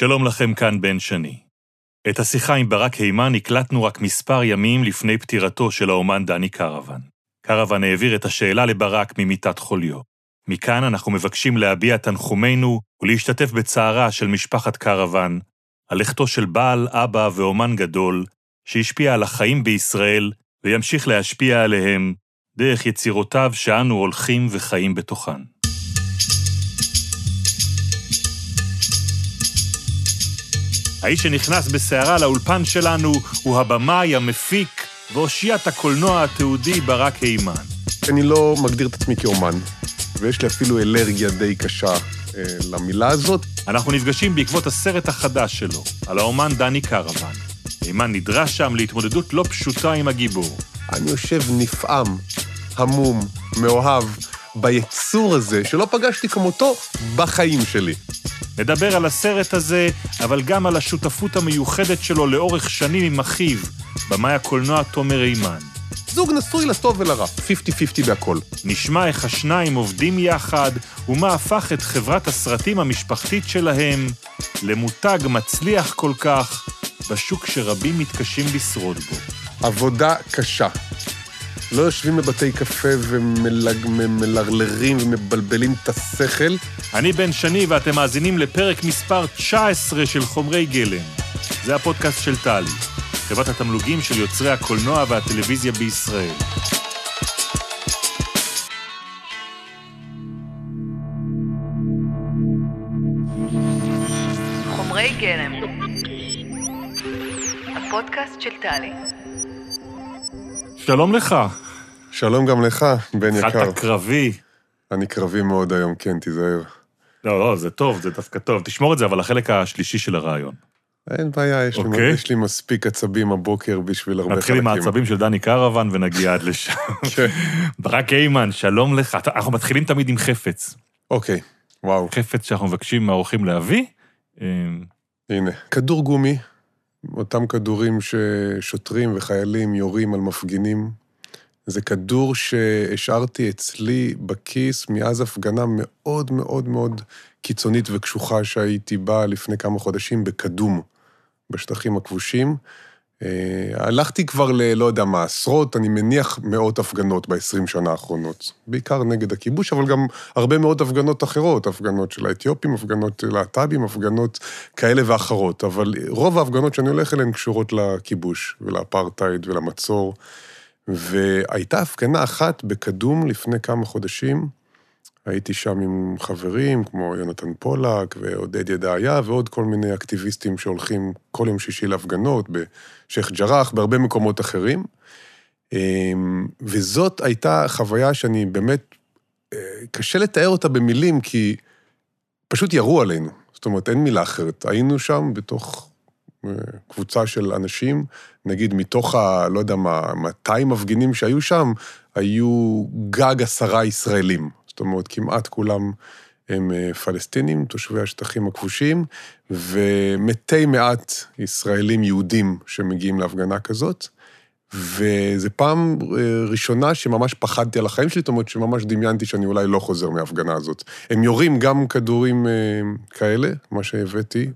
שלום לכם כאן בן שני. את השיחה עם ברק הימן הקלטנו רק מספר ימים לפני פטירתו של האומן דני קרוון. קרוון העביר את השאלה לברק ממיטת חוליו. מכאן אנחנו מבקשים להביע תנחומינו ולהשתתף בצערה של משפחת קרוון, על לכתו של בעל, אבא ואומן גדול, שהשפיע על החיים בישראל וימשיך להשפיע עליהם דרך יצירותיו שאנו הולכים וחיים בתוכן. האיש שנכנס בסערה לאולפן שלנו הוא הבמאי, המפיק ואושיית הקולנוע התיעודי ברק הימן. אני לא מגדיר את עצמי כאומן, ויש לי אפילו אלרגיה די קשה אה, למילה הזאת. אנחנו נפגשים בעקבות הסרט החדש שלו, על האומן דני קרוון. הימן נדרש שם להתמודדות לא פשוטה עם הגיבור. אני יושב נפעם, המום, מאוהב, ביצור הזה, שלא פגשתי כמותו בחיים שלי. נדבר על הסרט הזה, אבל גם על השותפות המיוחדת שלו לאורך שנים עם אחיו, במאי הקולנוע תומר הימן. זוג נשוי לטוב ולרע, 50-50 בהכל. נשמע איך השניים עובדים יחד, ומה הפך את חברת הסרטים המשפחתית שלהם למותג מצליח כל כך בשוק שרבים מתקשים לשרוד בו. עבודה קשה. לא יושבים בבתי קפה ומלרלרים ומבלבלים את השכל. אני בן שני ואתם מאזינים לפרק מספר 19 של חומרי גלם. זה הפודקאסט של טלי, חברת התמלוגים של יוצרי הקולנוע והטלוויזיה בישראל. חומרי גלם, הפודקאסט של טלי. שלום לך. שלום גם לך, בן יקר. התחלת קרבי. אני קרבי מאוד היום, כן, תיזהר. לא, לא, זה טוב, זה דווקא טוב. תשמור את זה, אבל החלק השלישי של הרעיון. אין בעיה, יש, אוקיי. לי, יש לי מספיק עצבים הבוקר בשביל הרבה נתחיל עם העצבים של דני קרוון ונגיע עד לשם. כן. ברק הימן, שלום לך. אנחנו מתחילים תמיד עם חפץ. אוקיי, וואו, חפץ שאנחנו מבקשים מהאורחים להביא. אה, הנה. כדור גומי, אותם כדורים ששוטרים וחיילים יורים על מפגינים. זה כדור שהשארתי אצלי בכיס מאז הפגנה מאוד מאוד מאוד קיצונית וקשוחה שהייתי בה לפני כמה חודשים בקדום, בשטחים הכבושים. אה, הלכתי כבר ל... לא יודע מה, עשרות, אני מניח מאות הפגנות ב-20 שנה האחרונות. בעיקר נגד הכיבוש, אבל גם הרבה מאוד הפגנות אחרות, הפגנות של האתיופים, הפגנות של להט"בים, הפגנות כאלה ואחרות. אבל רוב ההפגנות שאני הולך אליהן קשורות לכיבוש ולאפרטהייד ולמצור. והייתה הפגנה אחת בקדום לפני כמה חודשים, הייתי שם עם חברים כמו יונתן פולק ועודד ידעיה ועוד כל מיני אקטיביסטים שהולכים כל יום שישי להפגנות בשייח' ג'ראח, בהרבה מקומות אחרים. אמ, וזאת הייתה חוויה שאני באמת, אה, קשה לתאר אותה במילים, כי פשוט ירו עלינו. זאת אומרת, אין מילה אחרת. היינו שם בתוך אה, קבוצה של אנשים, נגיד מתוך ה... לא יודע מה, 200 מפגינים שהיו שם, היו גג עשרה ישראלים. אומרת, כמעט כולם הם אה, פלסטינים, תושבי השטחים הכבושים, ומתי מעט ישראלים יהודים שמגיעים להפגנה כזאת. וזו פעם אה, ראשונה שממש פחדתי על החיים שלי, זאת אומרת שממש דמיינתי שאני אולי לא חוזר מההפגנה הזאת. הם יורים גם כדורים אה, כאלה, מה שהבאתי,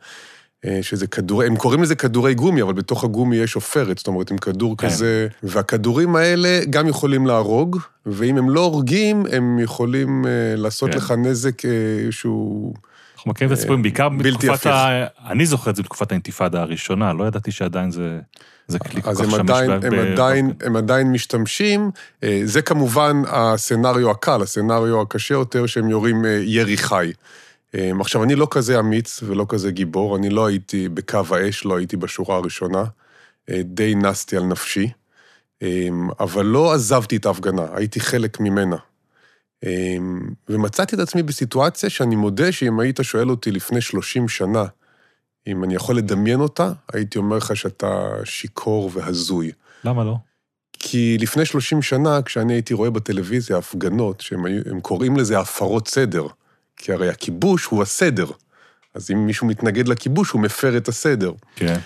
שזה כדורי, הם קוראים לזה כדורי גומי, אבל בתוך הגומי יש עופרת, זאת אומרת, עם כדור כן. כזה, והכדורים האלה גם יכולים להרוג, ואם הם לא הורגים, הם יכולים אה, לעשות כן. לך נזק אה, שהוא... אנחנו מכירים את הסיפורים, בעיקר בתקופת. ה... אני זוכר את זה בתקופת האינתיפאדה הראשונה, לא ידעתי שעדיין זה זה כלי כל אז כך הם עדיין, ב- הם, עדיין, הם עדיין משתמשים. אה, זה כמובן הסצנריו הקל, הסצנריו הקשה יותר, שהם יורים אה, ירי חי. אה, עכשיו, אני לא כזה אמיץ ולא כזה גיבור, אני לא הייתי בקו האש, לא הייתי בשורה הראשונה. אה, די נסתי על נפשי, אה, אבל לא עזבתי את ההפגנה, הייתי חלק ממנה. אה, ומצאתי את עצמי בסיטואציה שאני מודה שאם היית שואל אותי לפני 30 שנה, אם אני יכול לדמיין אותה, הייתי אומר לך שאתה שיכור והזוי. למה לא? כי לפני 30 שנה, כשאני הייתי רואה בטלוויזיה הפגנות, שהם היו- קוראים לזה הפרות סדר, כי הרי הכיבוש הוא הסדר. אז אם מישהו מתנגד לכיבוש, הוא מפר את הסדר. כן.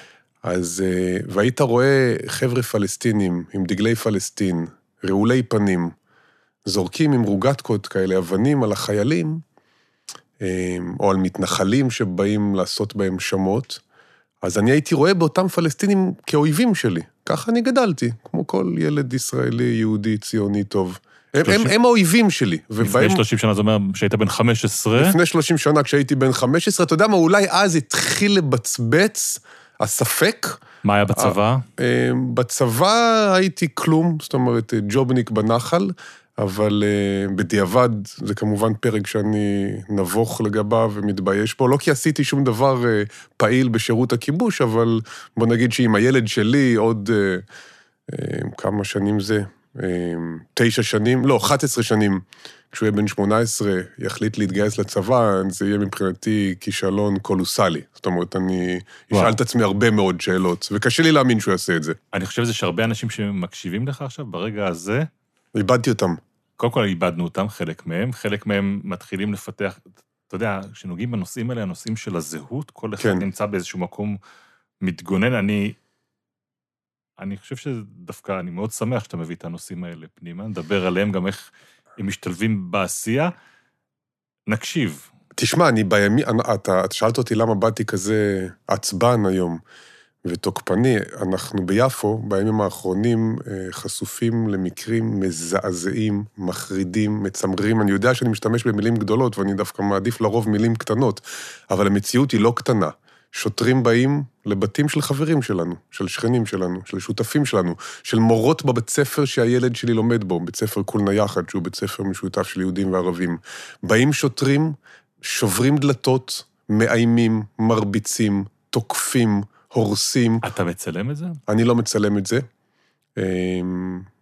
אז, אה, והיית רואה חבר'ה פלסטינים עם דגלי פלסטין, רעולי פנים, זורקים עם רוגטקות כאלה אבנים על החיילים, או על מתנחלים שבאים לעשות בהם שמות, אז אני הייתי רואה באותם פלסטינים כאויבים שלי. ככה אני גדלתי, כמו כל ילד ישראלי, יהודי, ציוני טוב. הם, הם, הם האויבים שלי. לפני 30 שנה, זה אומר שהיית בן 15? לפני 30 שנה, כשהייתי בן 15, אתה יודע מה, אולי אז התחיל לבצבץ הספק. מה היה בצבא? אה, בצבא הייתי כלום, זאת אומרת, ג'ובניק בנחל, אבל uh, בדיעבד זה כמובן פרק שאני נבוך לגביו ומתבייש בו. לא כי עשיתי שום דבר פעיל בשירות הכיבוש, אבל בוא נגיד שעם הילד שלי עוד כמה שנים זה, תשע שנים, לא, 11 שנים, כשהוא יהיה בן 18, יחליט להתגייס לצבא, זה יהיה מבחינתי כישלון קולוסלי. זאת אומרת, אני אשאל את עצמי הרבה מאוד שאלות, וקשה לי להאמין שהוא יעשה את זה. אני חושב שזה שהרבה אנשים שמקשיבים לך עכשיו, ברגע הזה... איבדתי אותם. קודם כל איבדנו אותם, חלק מהם, חלק מהם מתחילים לפתח, אתה יודע, כשנוגעים בנושאים האלה, הנושאים של הזהות, כל אחד כן. נמצא באיזשהו מקום מתגונן. אני, אני חושב שדווקא, אני מאוד שמח שאתה מביא את הנושאים האלה פנימה, נדבר עליהם, גם איך הם משתלבים בעשייה. נקשיב. תשמע, אני בימי, אתה, אתה שאלת אותי למה באתי כזה עצבן היום. ותוקפני. אנחנו ביפו, בימים האחרונים, אה, חשופים למקרים מזעזעים, מחרידים, מצמררים. אני יודע שאני משתמש במילים גדולות, ואני דווקא מעדיף לרוב מילים קטנות, אבל המציאות היא לא קטנה. שוטרים באים לבתים של חברים שלנו, של שכנים שלנו, של שותפים שלנו, של מורות בבית ספר שהילד שלי לומד בו, בית ספר כולנא יחד, שהוא בית ספר משותף של יהודים וערבים. באים שוטרים, שוברים דלתות, מאיימים, מרביצים, תוקפים, הורסים. אתה מצלם את זה? אני לא מצלם את זה.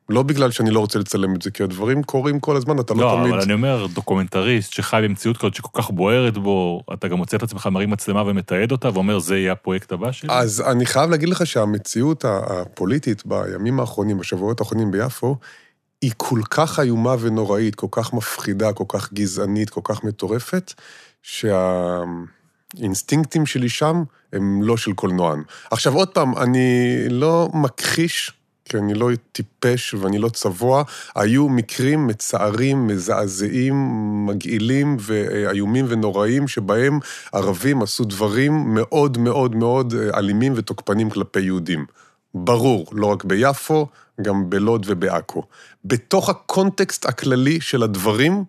לא בגלל שאני לא רוצה לצלם את זה, כי הדברים קורים כל הזמן, אתה לא, לא תמיד... לא, אבל אני אומר, דוקומנטריסט שחי במציאות כזאת שכל כך בוערת בו, אתה גם מוצא את עצמך מרים מצלמה ומתעד אותה, ואומר, זה יהיה הפרויקט הבא שלי? אז אני חייב להגיד לך שהמציאות הפוליטית בימים האחרונים, בשבועות האחרונים ביפו, היא כל כך איומה ונוראית, כל כך מפחידה, כל כך גזענית, כל כך מטורפת, שה... האינסטינקטים שלי שם הם לא של קולנוען. עכשיו, עוד פעם, אני לא מכחיש, כי אני לא טיפש ואני לא צבוע, היו מקרים מצערים, מזעזעים, מגעילים ואיומים ונוראים, שבהם ערבים עשו דברים מאוד מאוד מאוד אלימים ותוקפנים כלפי יהודים. ברור, לא רק ביפו, גם בלוד ובעכו. בתוך הקונטקסט הכללי של הדברים,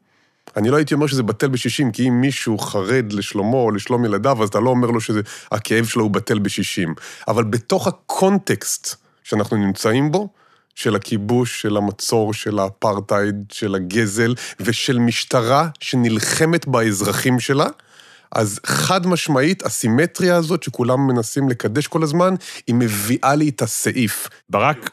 אני לא הייתי אומר שזה בטל בשישים, כי אם מישהו חרד לשלומו או לשלום ילדיו, אז אתה לא אומר לו שהכאב שלו הוא בטל בשישים. אבל בתוך הקונטקסט שאנחנו נמצאים בו, של הכיבוש, של המצור, של האפרטהייד, של הגזל, ושל משטרה שנלחמת באזרחים שלה, אז חד משמעית, הסימטריה הזאת שכולם מנסים לקדש כל הזמן, היא מביאה לי את הסעיף. ברק,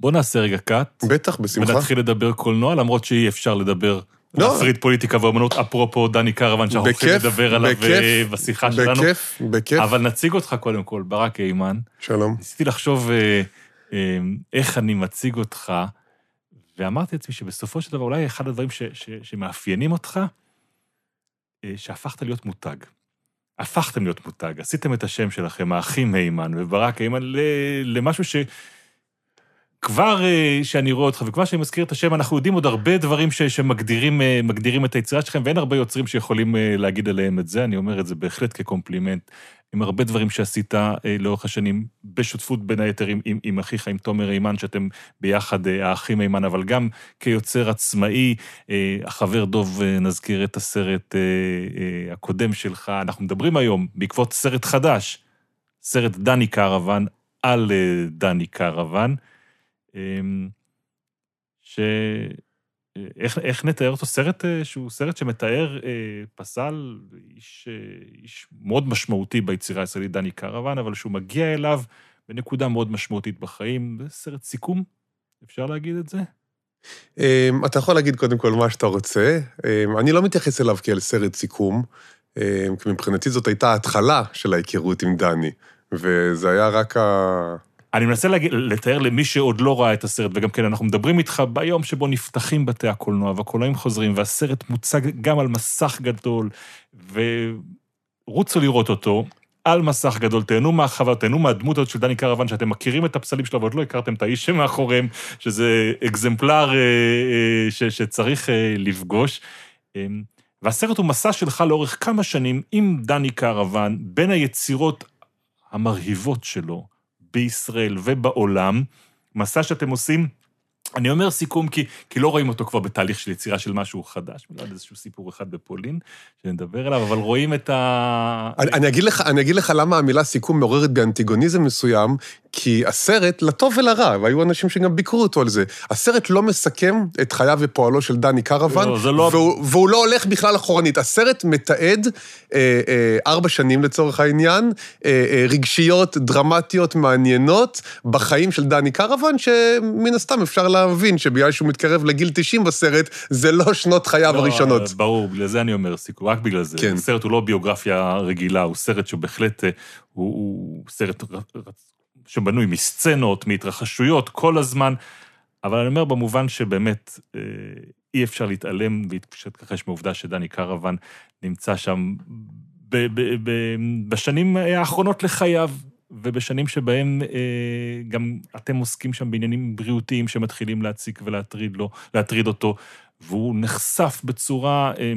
בוא נעשה רגע קאט. בטח, בשמחה. ונתחיל לדבר קולנוע, למרות שאי אפשר לדבר לא. להפריד פוליטיקה ואומנות, אפרופו דני קרוון, שאנחנו הולכים לדבר עליו בכיף, בשיחה בכיף, שלנו. בכיף, בכיף. אבל נציג אותך קודם כל, ברק הימן. שלום. ניסיתי לחשוב אה, אה, איך אני מציג אותך, ואמרתי לעצמי שבסופו של דבר, אולי אחד הדברים ש, ש, שמאפיינים אותך, אה, שהפכת להיות מותג. הפכתם להיות מותג, עשיתם את השם שלכם, האחים הימן וברק הימן, למשהו ש... כבר שאני רואה אותך, וכבר שאני מזכיר את השם, אנחנו יודעים עוד הרבה דברים ש, שמגדירים את היצירה שלכם, ואין הרבה יוצרים שיכולים להגיד עליהם את זה, אני אומר את זה בהחלט כקומפלימנט, עם הרבה דברים שעשית לאורך השנים, בשותפות בין היתר עם, עם, עם אחיך, עם תומר הימן, שאתם ביחד האחים הימן, אבל גם כיוצר עצמאי, החבר דוב, נזכיר את הסרט הקודם שלך, אנחנו מדברים היום, בעקבות סרט חדש, סרט דני קרוון, על דני קרוון. אמ, ש... איך, איך נתאר אותו? סרט אה, שהוא סרט שמתאר אה, פסל, איש, אה, איש מאוד משמעותי ביצירה הישראלית, דני קרוון, אבל שהוא מגיע אליו בנקודה מאוד משמעותית בחיים. זה סרט סיכום, אפשר להגיד את זה? אמ, אתה יכול להגיד קודם כל מה שאתה רוצה. אמ, אני לא מתייחס אליו כאל סרט סיכום, כי מבחינתי זאת הייתה ההתחלה של ההיכרות עם דני, וזה היה רק ה... אני מנסה להגיד, לתאר למי שעוד לא ראה את הסרט, וגם כן, אנחנו מדברים איתך ביום שבו נפתחים בתי הקולנוע, והקולנועים חוזרים, והסרט מוצג גם על מסך גדול, ורוצו לראות אותו. על מסך גדול, תהנו מהחוויה, תהנו מהדמות הזאת של דני קרוון, שאתם מכירים את הפסלים שלו ועוד לא הכרתם את האיש שמאחוריהם, שזה אקזמפלר אה, אה, ש, שצריך אה, לפגוש. והסרט הוא מסע שלך לאורך כמה שנים עם דני קרוון, בין היצירות המרהיבות שלו בישראל ובעולם, מסע שאתם עושים אני אומר סיכום כי, כי לא רואים אותו כבר בתהליך של יצירה של משהו חדש, מלבד איזשהו סיפור אחד בפולין, שנדבר עליו, אבל רואים את ה... אני, אני, אגיד לך, אני אגיד לך למה המילה סיכום מעוררת באנטיגוניזם מסוים, כי הסרט, לטוב ולרע, והיו אנשים שגם ביקרו אותו על זה, הסרט לא מסכם את חייו ופועלו של דני קרוון, לא, לא... והוא, והוא לא הולך בכלל אחורנית. הסרט מתעד אה, אה, ארבע שנים לצורך העניין, אה, אה, רגשיות, דרמטיות, מעניינות, בחיים של דני קרוון, שמן הסתם אפשר להבין שבגלל שהוא מתקרב לגיל 90 בסרט, זה לא שנות חייו לא, הראשונות. ברור, בגלל זה אני אומר רק בגלל זה. כן. הסרט הוא לא ביוגרפיה רגילה, הוא סרט שבהחלט, אה, הוא, הוא סרט שבנוי מסצנות, מהתרחשויות כל הזמן, אבל אני אומר במובן שבאמת אה, אי אפשר להתעלם ולהתכחש מהעובדה שדני קרוון נמצא שם ב, ב, ב, בשנים האחרונות לחייו. ובשנים שבהם אה, גם אתם עוסקים שם בעניינים בריאותיים שמתחילים להציק ולהטריד לו, להטריד אותו, והוא נחשף בצורה אה,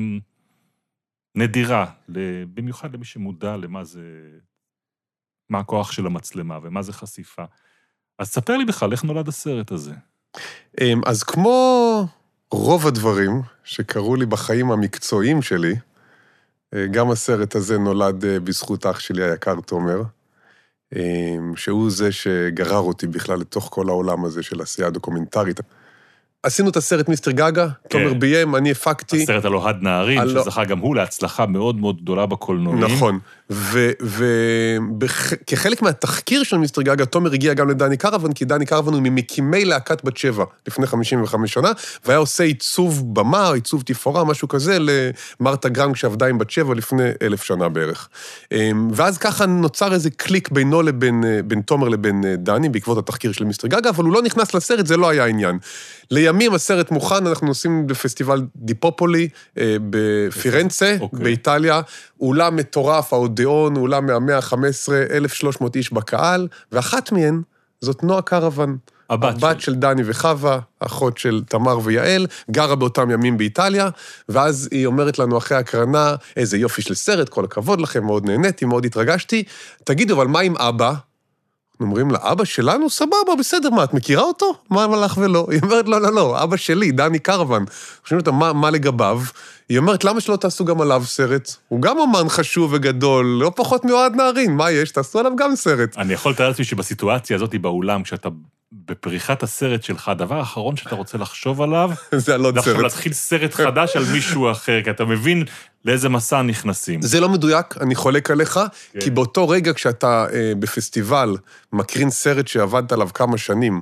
נדירה, במיוחד למי שמודע למה זה, מה הכוח של המצלמה ומה זה חשיפה. אז ספר לי בכלל, איך נולד הסרט הזה? אמ, אז כמו רוב הדברים שקרו לי בחיים המקצועיים שלי, אה, גם הסרט הזה נולד אה, בזכות אח שלי היקר תומר, אמ, שהוא זה שגרר אותי בכלל לתוך כל העולם הזה של עשייה דוקומנטרית. עשינו את הסרט מיסטר גאגא, תומר ביים, אני הפקתי. הסרט על אוהד נהרין, על- שזכה גם הוא להצלחה מאוד מאוד גדולה בקולנועים. נכון. וכחלק מהתחקיר של מיסטר גאגא, תומר הגיע גם לדני קרוון, כי דני קרוון הוא ממקימי להקת בת שבע לפני 55 שנה, והיה עושה עיצוב במה, עיצוב תפאורה, משהו כזה, למרתה גרהם שעבדה עם בת שבע לפני אלף שנה בערך. אמ, ואז ככה נוצר איזה קליק בינו לבין אה, בין תומר לבין אה, דני, בעקבות התחקיר של מיסטר גאגא, אבל הוא לא נכנס לסרט, זה לא היה העניין. לימים הסרט מוכן, אנחנו נוסעים בפסטיבל דיפופולי אה, בפירנצה, אוקיי. באיטליה, אולם מטורף, האודיאון, אולם מהמאה ה-15, 1,300 איש בקהל, ואחת מהן זאת נועה קרוון. הבת הבת של דני וחווה, אחות של תמר ויעל, גרה באותם ימים באיטליה, ואז היא אומרת לנו אחרי הקרנה, איזה יופי של סרט, כל הכבוד לכם, מאוד נהניתי, מאוד התרגשתי. תגידו, אבל מה עם אבא? אומרים לה, אבא שלנו? סבבה, בסדר, מה, את מכירה אותו? מה לך ולא? היא אומרת, לא, לא, לא, אבא שלי, דני קרוון. חושבים אותה, מה, מה לגביו? היא אומרת, למה שלא תעשו גם עליו סרט? הוא גם אומן חשוב וגדול, לא פחות מאוהד נהרין, מה יש? תעשו עליו גם סרט. אני יכול לתאר לעצמי שבסיטואציה הזאת באולם, כשאתה בפריחת הסרט שלך, הדבר האחרון שאתה רוצה לחשוב עליו, זה על עוד זה עכשיו סרט. להתחיל סרט חדש על מישהו אחר, כי אתה מבין לאיזה מסע נכנסים. זה לא מדויק, אני חולק עליך, כן. כי באותו רגע כשאתה אה, בפסטיבל מקרין סרט שעבדת עליו כמה שנים,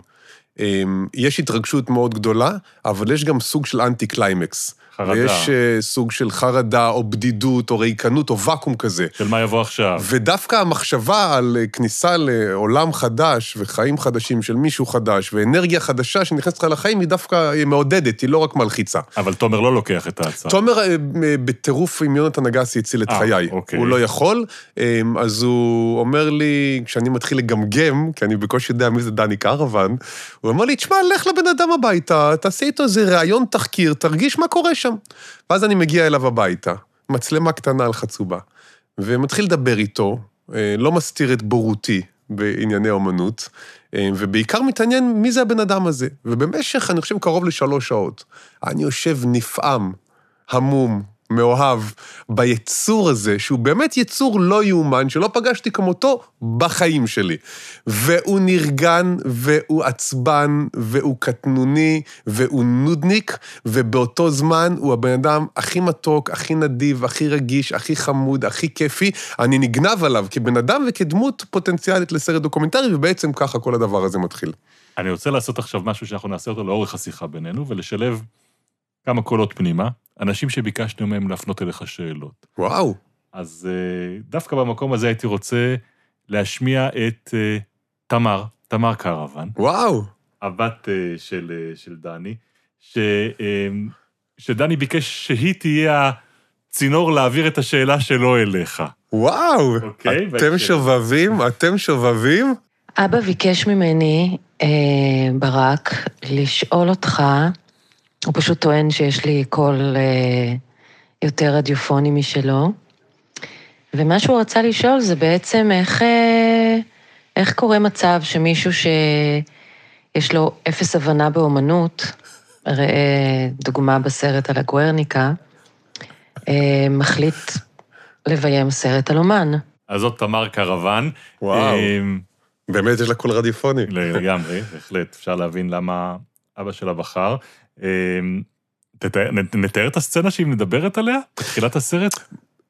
אה, יש התרגשות מאוד גדולה, אבל יש גם סוג של אנטי קליימקס. חרדה. ויש אה, סוג של חרדה, או בדידות, או ריקנות, או ואקום כזה. של מה יבוא עכשיו. ודווקא המחשבה על אה, כניסה לעולם חדש וחיים חדשים של מישהו חדש, ואנרגיה חדשה שנכנסת לך לחיים, היא דווקא אה, מעודדת, היא לא רק מלחיצה. אבל תומר לא לוקח את ההצעה. תומר אה, בטירוף עם יונתן אגסי הציל את אה, חיי. אוקיי. הוא לא יכול, אה, אז הוא אומר לי, כשאני מתחיל לגמגם, כי אני בקושי יודע מי זה דני קרוון, הוא אומר לי, תשמע, לך לבן אדם הביתה, תעשה איתו איזה ראיון תחקיר, תרגיש מה קורה שם. ואז אני מגיע אליו הביתה, מצלמה קטנה על חצובה, ומתחיל לדבר איתו, אה, לא מסתיר את בורותי בענייני אומנות, אה, ובעיקר מתעניין מי זה הבן אדם הזה. ובמשך, אני חושב, קרוב לשלוש שעות, אני יושב נפעם, המום, מאוהב, ביצור הזה, שהוא באמת יצור לא יאומן, שלא פגשתי כמותו בחיים שלי. והוא נרגן, והוא עצבן, והוא קטנוני, והוא נודניק, ובאותו זמן הוא הבן אדם הכי מתוק, הכי נדיב, הכי רגיש, הכי חמוד, הכי כיפי. אני נגנב עליו כבן אדם וכדמות פוטנציאלית לסרט דוקומנטרי, ובעצם ככה כל הדבר הזה מתחיל. אני רוצה לעשות עכשיו משהו שאנחנו נעשה אותו לאורך השיחה בינינו, ולשלב כמה קולות פנימה, אנשים שביקשנו מהם להפנות אליך שאלות. וואו. אז אה, דווקא במקום הזה הייתי רוצה להשמיע את אה, תמר, תמר קרוון, וואו. הבת אה, של, של דני, ש, שדני ביקש שהיא תהיה הצינור להעביר את השאלה שלו אליך. וואו. אוקיי, אתם בהקשר. שובבים? אתם שובבים? אבא ביקש ממני, אה, ברק, לשאול אותך, הוא פשוט טוען שיש לי קול אה, יותר רדיופוני משלו. ומה שהוא רצה לשאול זה בעצם איך, אה, איך קורה מצב שמישהו שיש לו אפס הבנה באומנות, ראה דוגמה בסרט על הגוארניקה, אה, מחליט לביים סרט על אומן. אז זאת תמר קרוון. וואו. אמ, באמת יש לה קול רדיופוני. לגמרי, בהחלט, אפשר להבין למה אבא שלה בחר. אמ, תתאר- נתאר את הסצנה שהיא מדברת עליה בתחילת הסרט?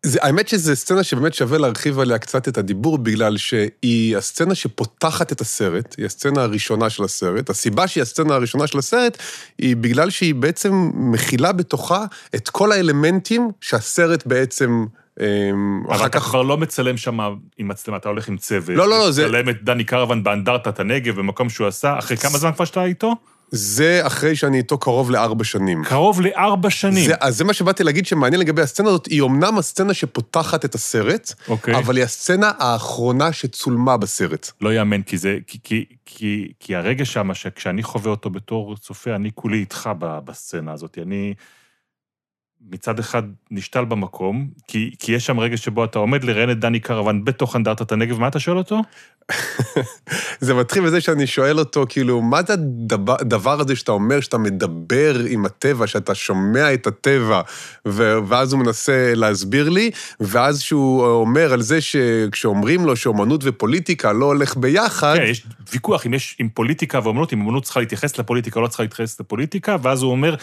זה, האמת שזו סצנה שבאמת שווה להרחיב עליה קצת את הדיבור, בגלל שהיא הסצנה שפותחת את הסרט, היא הסצנה הראשונה של הסרט. הסיבה שהיא הסצנה הראשונה של הסרט, היא בגלל שהיא בעצם מכילה בתוכה את כל האלמנטים שהסרט בעצם... אמ, אבל אתה כך... כבר לא מצלם שם עם מצלמה, אתה הולך עם צוות. לא, לא, לא, זה- מצלם את דני קרוון באנדרטת הנגב, במקום שהוא עשה, אחרי כמה זמן כבר שאתה איתו? זה אחרי שאני איתו קרוב לארבע שנים. קרוב לארבע שנים. זה, אז זה מה שבאתי להגיד שמעניין לגבי הסצנה הזאת, היא אמנם הסצנה שפותחת את הסרט, אוקיי. אבל היא הסצנה האחרונה שצולמה בסרט. לא יאמן, כי זה, כי, כי, כי, כי הרגע שם, שכשאני חווה אותו בתור צופה, אני כולי איתך בסצנה הזאת. אני מצד אחד נשתל במקום, כי, כי יש שם רגע שבו אתה עומד לראיין את דני קרוון בתוך אנדרטת הנגב, מה אתה שואל אותו? זה מתחיל בזה שאני שואל אותו, כאילו, מה זה הדבר, הזה שאתה אומר, שאתה מדבר עם הטבע, שאתה שומע את הטבע, ו- ואז הוא מנסה להסביר לי, ואז שהוא אומר על זה שכשאומרים לו שאומנות ופוליטיקה לא הולך ביחד, כן, יש ויכוח אם יש, עם פוליטיקה ואומנות, אם אמנות צריכה להתייחס לפוליטיקה או לא צריכה להתייחס לפוליטיקה, ואז הוא אומר,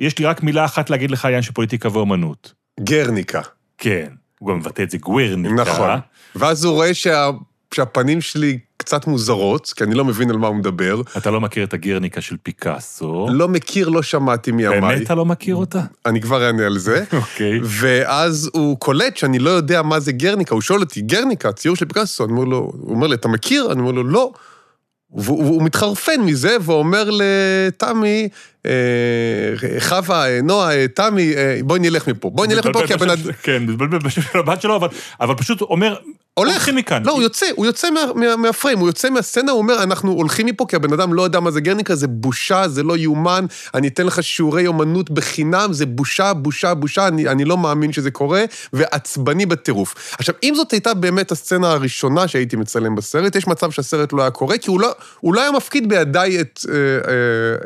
יש לי רק מילה אחת להגיד לך, עניין של פוליטיקה ואומנות. גרניקה. כן, הוא גם מבטא את זה גווירניקה. נכון. ואז הוא רואה שה, שהפנים שלי קצת מוזרות, כי אני לא מבין על מה הוא מדבר. אתה לא מכיר את הגרניקה של פיקאסו. לא מכיר, לא שמעתי מימיי. באמת אתה לא מכיר אותה? אני כבר אענה על זה. אוקיי. ואז הוא קולט שאני לא יודע מה זה גרניקה, הוא שואל אותי, גרניקה, ציור של פיקאסו, אני אומר לו, הוא אומר לי, אתה מכיר? אני אומר לו, לא. והוא מתחרפן מזה, ואומר לתמי, חווה, אה, נועה, אה, תמי, אה, בואי נלך מפה, בואי נלך מפה, כי הבן אדם... כן, מתבלבל בשם של הבת שלו, אבל, פשוט אומר, הולך. הולכים מכאן. לא, הוא יוצא, הוא יוצא מה, מה, מהפריים, הוא יוצא מהסצנה, הוא אומר, אנחנו הולכים מפה כי הבן אדם לא יודע מה זה גרניקה, זה בושה, זה לא יאומן, אני אתן לך שיעורי אומנות בחינם, זה בושה, בושה, בושה, אני, אני לא מאמין שזה קורה, ועצבני בטירוף. עכשיו, אם זאת הייתה באמת הסצנה הראשונה שהייתי מצלם בסרט, יש מצב שהסרט לא היה קורה, כי הוא לא, הוא לא היה מפקיד בידיי את, אה,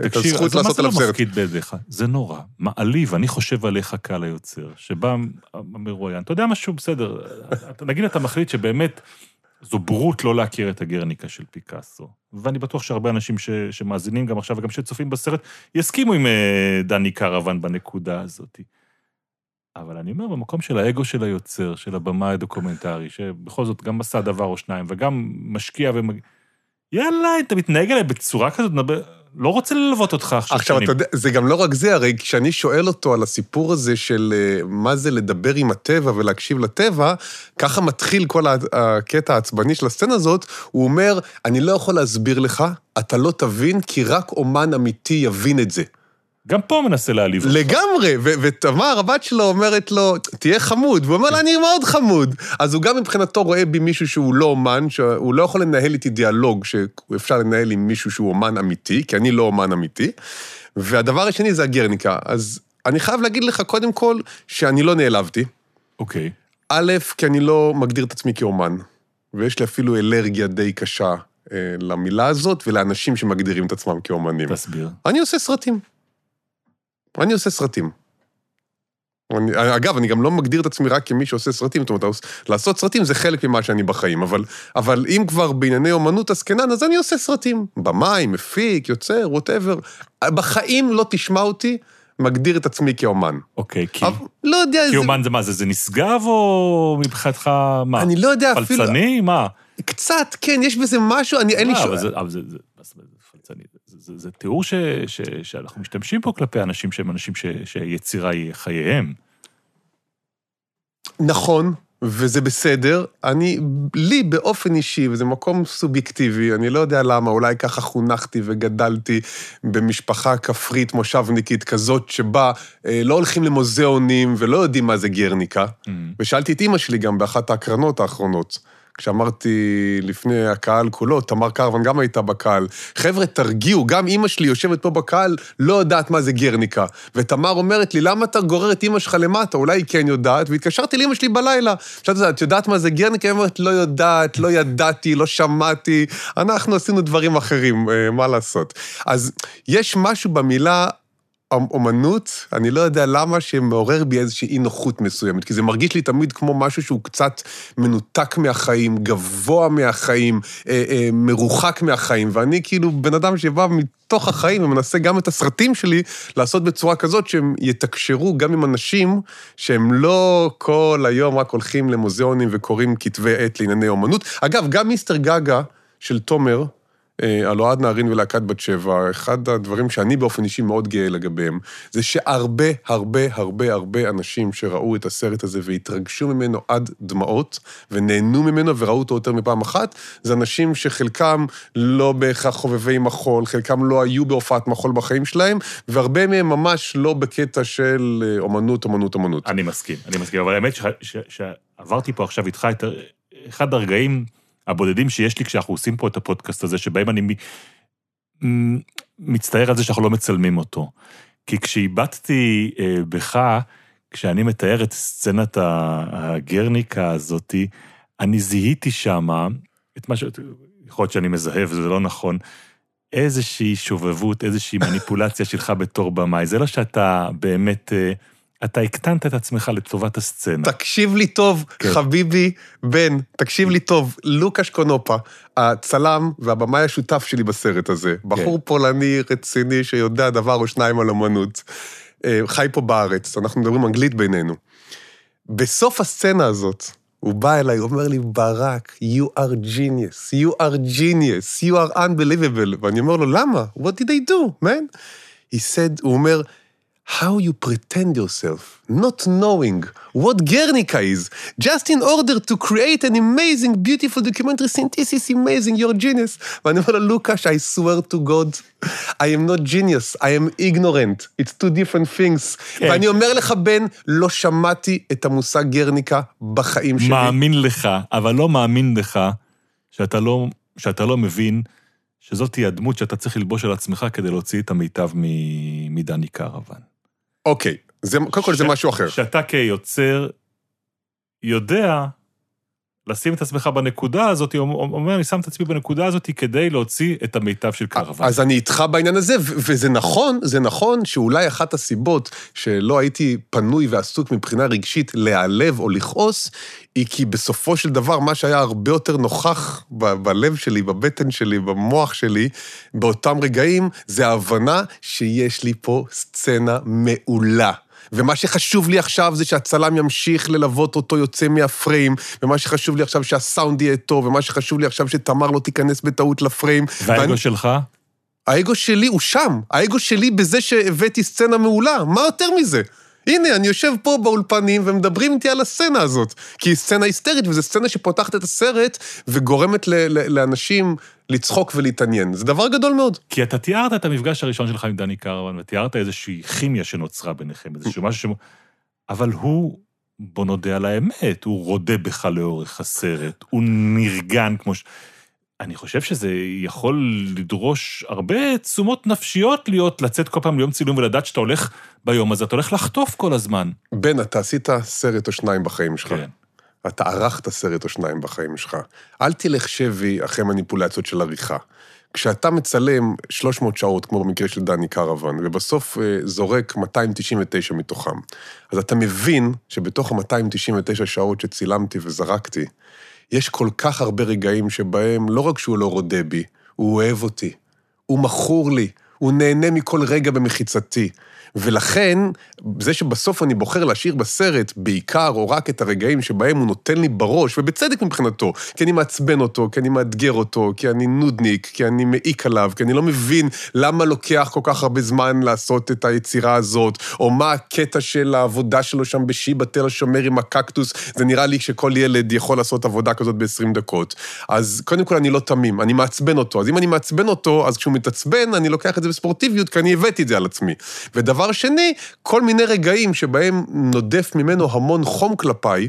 אה, הזכות אז מה לעשות זה לא עליו סרט. מפקיד בידיך? זה נורא, מעליב, אני חושב עליך קהל היוצר, שבא המרואיין, אתה יודע משהו, בסדר, נגיד אתה מחליט שבאמת זו בורות לא להכיר את הגרניקה של פיקאסו, ואני בטוח שהרבה אנשים ש, שמאזינים גם עכשיו וגם שצופים בסרט, יסכימו עם אה, דני קרוון בנקודה הזאת. אבל אני אומר, במקום של האגו של היוצר, של הבמאי הדוקומנטרי, שבכל זאת גם עשה דבר או שניים, וגם משקיע ומג... יאללה, אתה מתנהג אליי בצורה כזאת, נדבר- לא רוצה ללוות אותך עכשיו. עכשיו, שנים. אתה יודע, זה גם לא רק זה, הרי כשאני שואל אותו על הסיפור הזה של אה, מה זה לדבר עם הטבע ולהקשיב לטבע, ככה מתחיל כל הקטע העצבני של הסצנה הזאת, הוא אומר, אני לא יכול להסביר לך, אתה לא תבין, כי רק אומן אמיתי יבין את זה. גם פה מנסה להעליב אותך. לגמרי, ותמר, הבת שלו, אומרת לו, תהיה חמוד, והוא אומר לה, אני מאוד חמוד. אז הוא גם מבחינתו רואה בי מישהו שהוא לא אומן, שהוא לא יכול לנהל איתי דיאלוג שאפשר לנהל עם מישהו שהוא אומן אמיתי, כי אני לא אומן אמיתי. והדבר השני זה הגרניקה. אז אני חייב להגיד לך, קודם כל, שאני לא נעלבתי. אוקיי. א', כי אני לא מגדיר את עצמי כאומן, ויש לי אפילו אלרגיה די קשה אה, למילה הזאת ולאנשים שמגדירים את עצמם כאומנים. תסביר. אני עושה סרטים. אני עושה סרטים. אני, אגב, אני גם לא מגדיר את עצמי רק כמי שעושה סרטים, זאת אומרת, לעשות סרטים זה חלק ממה שאני בחיים, אבל, אבל אם כבר בענייני אומנות עסקנן, אז אני עושה סרטים. במאי, מפיק, יוצר, ווטאבר. בחיים לא תשמע אותי מגדיר את עצמי כאומן. אוקיי, כי... אבל, לא יודע, כי זה, אומן זה מה, זה, זה נשגב או מבחינתך מה? אני לא יודע אפילו, פלצני? מה? קצת, כן, יש בזה משהו, אני, אין לי שום... אבל זה, אבל זה, זה, זה, זה, תיאור ש, ש, שאנחנו משתמשים פה כלפי אנשים שהם אנשים ש, שיצירה היא חייהם. נכון, וזה בסדר. אני, לי באופן אישי, וזה מקום סובייקטיבי, אני לא יודע למה, אולי ככה חונכתי וגדלתי במשפחה כפרית מושבניקית כזאת, שבה אה, לא הולכים למוזיאונים ולא יודעים מה זה גרניקה. Mm. ושאלתי את אימא שלי גם באחת ההקרנות האחרונות, כשאמרתי לפני הקהל כולו, תמר קרוון גם הייתה בקהל, חבר'ה, תרגיעו, גם אימא שלי יושבת פה בקהל, לא יודעת מה זה גרניקה. ותמר אומרת לי, למה אתה גורר את אימא שלך למטה? אולי היא כן יודעת, והתקשרתי לאימא שלי בלילה. שאלתי את יודעת מה זה גרניקה? היא אומרת, לא יודעת, לא ידעתי, לא שמעתי, אנחנו עשינו דברים אחרים, אה, מה לעשות. אז יש משהו במילה אומנות, אני לא יודע למה, שמעורר בי איזושהי אי נוחות מסוימת, כי זה מרגיש לי תמיד כמו משהו שהוא קצת מנותק מהחיים, גבוה מהחיים, אה, אה, מרוחק מהחיים, ואני כאילו בן אדם שבא מתוך החיים ומנסה גם את הסרטים שלי לעשות בצורה כזאת שהם יתקשרו גם עם אנשים שהם לא כל היום רק הולכים למוזיאונים וקוראים כתבי עת לענייני אומנות. אגב, גם מיסטר גגה של תומר, אה, על אוהד נהרין ולהקת בת שבע, אחד הדברים שאני באופן אישי מאוד גאה לגביהם, זה שהרבה, הרבה, הרבה, הרבה אנשים שראו את הסרט הזה והתרגשו ממנו עד דמעות, ונהנו ממנו וראו אותו יותר מפעם אחת, זה אנשים שחלקם לא בהכרח חובבי מחול, חלקם לא היו בהופעת מחול בחיים שלהם, והרבה מהם ממש לא בקטע של אה, אומנות, אומנות, אומנות. אני מסכים, אני מסכים, אבל האמת שעברתי פה עכשיו איתך את אחד הרגעים... הבודדים שיש לי כשאנחנו עושים פה את הפודקאסט הזה, שבהם אני מצטער על זה שאנחנו לא מצלמים אותו. כי כשאיבדתי אה, בך, כשאני מתאר את סצנת הגרניקה הזאתי, אני זיהיתי שמה את מה ש... יכול להיות שאני מזהה וזה לא נכון, איזושהי שובבות, איזושהי מניפולציה שלך בתור במאי. זה לא שאתה באמת... אה, אתה הקטנת את עצמך לטובת הסצנה. תקשיב לי טוב, כן. חביבי בן, תקשיב לי טוב, לוקאש קונופה, הצלם והבמאי השותף שלי בסרט הזה, בחור כן. פולני רציני שיודע דבר או שניים על אמנות, אה, חי פה בארץ, אנחנו מדברים אנגלית בינינו. בסוף הסצנה הזאת, הוא בא אליי, הוא אומר לי, ברק, you are genius, you are genius, you are unbelievable. ואני אומר לו, למה? What did I do, man? He said, הוא אומר, how you pretend yourself, not knowing what Guernica is, just in order to create an amazing, beautiful documentary this is amazing, you're a genius. ואני אומר לו, לוקאש, I swear to God, I am not genius, I am ignorant, it's two different things. כן. ואני אומר לך, בן, לא שמעתי את המושג גרניקה בחיים שלי. מאמין לך, אבל לא מאמין לך שאתה לא, שאתה לא מבין שזאת תהיה הדמות שאתה צריך ללבוש על עצמך כדי להוציא את המיטב מדני קרוון. אוקיי, זה, קודם כל זה משהו אחר. שאתה כיוצר יודע לשים את עצמך בנקודה הזאת, אומר, אני שם את עצמי בנקודה הזאת כדי להוציא את המיטב של קרוון. אז אני איתך בעניין הזה, וזה נכון, זה נכון שאולי אחת הסיבות שלא הייתי פנוי ועסוק מבחינה רגשית להיעלב או לכעוס, היא כי בסופו של דבר, מה שהיה הרבה יותר נוכח ב- בלב שלי, בבטן שלי, במוח שלי, באותם רגעים, זה ההבנה שיש לי פה סצנה מעולה. ומה שחשוב לי עכשיו זה שהצלם ימשיך ללוות אותו יוצא מהפריים, ומה שחשוב לי עכשיו שהסאונד יהיה טוב, ומה שחשוב לי עכשיו שתמר לא תיכנס בטעות לפריים. והאגו ואני... שלך? האגו שלי הוא שם. האגו שלי בזה שהבאתי סצנה מעולה. מה יותר מזה? הנה, אני יושב פה באולפנים ומדברים איתי על הסצנה הזאת. כי היא סצנה היסטרית, וזו סצנה שפותחת את הסרט וגורמת ל- ל- לאנשים לצחוק ולהתעניין. זה דבר גדול מאוד. כי אתה תיארת את המפגש הראשון שלך עם דני קרוון, ותיארת איזושהי כימיה שנוצרה ביניכם, איזשהו משהו ש... אבל הוא, בוא נודה על האמת, הוא רודה בך לאורך הסרט, הוא נרגן כמו ש... אני חושב שזה יכול לדרוש הרבה תשומות נפשיות להיות, לצאת כל פעם ליום צילום ולדעת שאתה הולך ביום הזה, אתה הולך לחטוף כל הזמן. בן, אתה עשית סרט או שניים בחיים שלך. כן. אתה ערכת סרט או שניים בחיים שלך. אל תלך שבי אחרי מניפולציות של עריכה. כשאתה מצלם 300 שעות, כמו במקרה של דני קרוון, ובסוף אה, זורק 299 מתוכם, אז אתה מבין שבתוך ה-299 שעות שצילמתי וזרקתי, יש כל כך הרבה רגעים שבהם לא רק שהוא לא רודה בי, הוא אוהב אותי, הוא מכור לי, הוא נהנה מכל רגע במחיצתי. ולכן, זה שבסוף אני בוחר להשאיר בסרט בעיקר או רק את הרגעים שבהם הוא נותן לי בראש, ובצדק מבחינתו, כי אני מעצבן אותו, כי אני מאתגר אותו, כי אני נודניק, כי אני מעיק עליו, כי אני לא מבין למה לוקח כל כך הרבה זמן לעשות את היצירה הזאת, או מה הקטע של העבודה שלו שם בשיבא תל השומר עם הקקטוס, זה נראה לי שכל ילד יכול לעשות עבודה כזאת ב-20 דקות. אז קודם כל אני לא תמים, אני מעצבן אותו. אז אם אני מעצבן אותו, אז כשהוא מתעצבן, אני לוקח את זה בספורטיביות, כי אני הבאתי את זה על עצמי. ודבר דבר שני, כל מיני רגעים שבהם נודף ממנו המון חום כלפיי,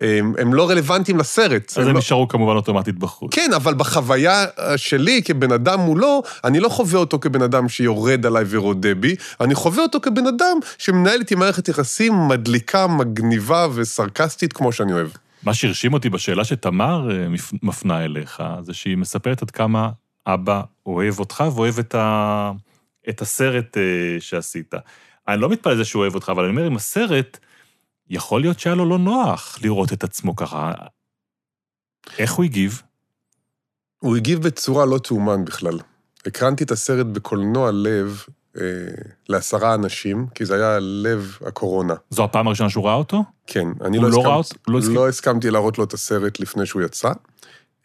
הם, הם לא רלוונטיים לסרט. אז הם לא... נשארו כמובן אוטומטית בחוץ. כן, אבל בחוויה אה, שלי כבן אדם מולו, אני לא חווה אותו כבן אדם שיורד עליי ורודה בי, אני חווה אותו כבן אדם שמנהל איתי מערכת יחסים מדליקה, מגניבה וסרקסטית כמו שאני אוהב. מה שהרשים אותי בשאלה שתמר אה, מפ- מפנה אליך, זה שהיא מספרת עד כמה אבא אוהב אותך ואוהב את, ה... את הסרט אה, שעשית. אני לא מתפלא לזה שהוא אוהב אותך, אבל אני אומר, עם הסרט, יכול להיות שהיה לו לא נוח לראות את עצמו ככה. איך הוא הגיב? הוא הגיב בצורה לא תאומן בכלל. הקרנתי את הסרט בקולנוע לב אה, לעשרה אנשים, כי זה היה לב הקורונה. זו הפעם הראשונה שהוא ראה אותו? כן, אני לא, לא הסכמת? הוא לא הסכים? לא הסכמתי להראות לו את הסרט לפני שהוא יצא.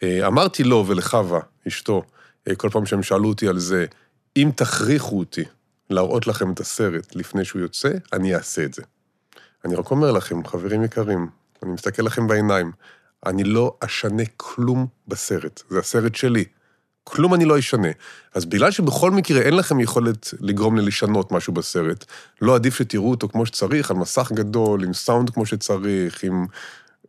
אה, אמרתי לו ולחווה, אשתו, אה, כל פעם שהם שאלו אותי על זה, אם תכריחו אותי להראות לכם את הסרט לפני שהוא יוצא, אני אעשה את זה. אני רק אומר לכם, חברים יקרים, אני מסתכל לכם בעיניים, אני לא אשנה כלום בסרט, זה הסרט שלי. כלום אני לא אשנה. אז בגלל שבכל מקרה אין לכם יכולת לגרום לי לשנות משהו בסרט, לא עדיף שתראו אותו כמו שצריך, על מסך גדול, עם סאונד כמו שצריך, עם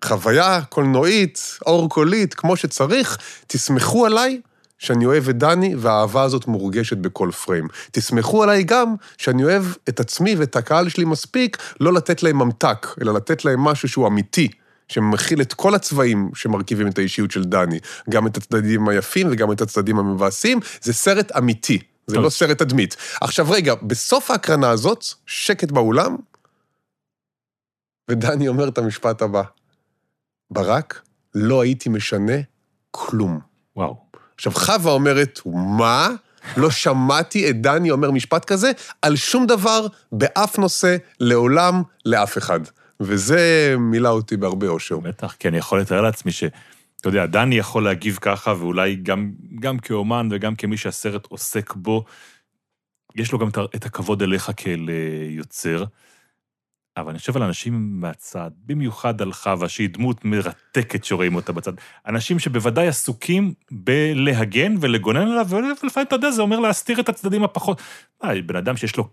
חוויה קולנועית, אור קולית, כמו שצריך, תסמכו עליי שאני אוהב את דני, והאהבה הזאת מורגשת בכל פריים. תסמכו עליי גם שאני אוהב את עצמי ואת הקהל שלי מספיק, לא לתת להם ממתק, אלא לתת להם משהו שהוא אמיתי. שמכיל את כל הצבעים שמרכיבים את האישיות של דני, גם את הצדדים היפים וגם את הצדדים המבאסים, זה סרט אמיתי, זה טוב. לא סרט תדמית. עכשיו רגע, בסוף ההקרנה הזאת, שקט באולם, ודני אומר את המשפט הבא, ברק, לא הייתי משנה כלום. וואו. עכשיו, חווה אומרת, מה? לא שמעתי את דני אומר משפט כזה על שום דבר, באף נושא, לעולם, לאף אחד. וזה מילא אותי בהרבה אושר. בטח, כי אני יכול לתאר לעצמי ש... אתה יודע, דני יכול להגיב ככה, ואולי גם, גם כאומן וגם כמי שהסרט עוסק בו, יש לו גם את הכבוד אליך כאל אה, יוצר. אבל אני חושב על אנשים מהצד, במיוחד על חווה, שהיא דמות מרתקת שרואים אותה בצד. אנשים שבוודאי עסוקים בלהגן ולגונן עליו, ולפעמים, אתה יודע, זה אומר להסתיר את הצדדים הפחות... אה, בן אדם שיש לו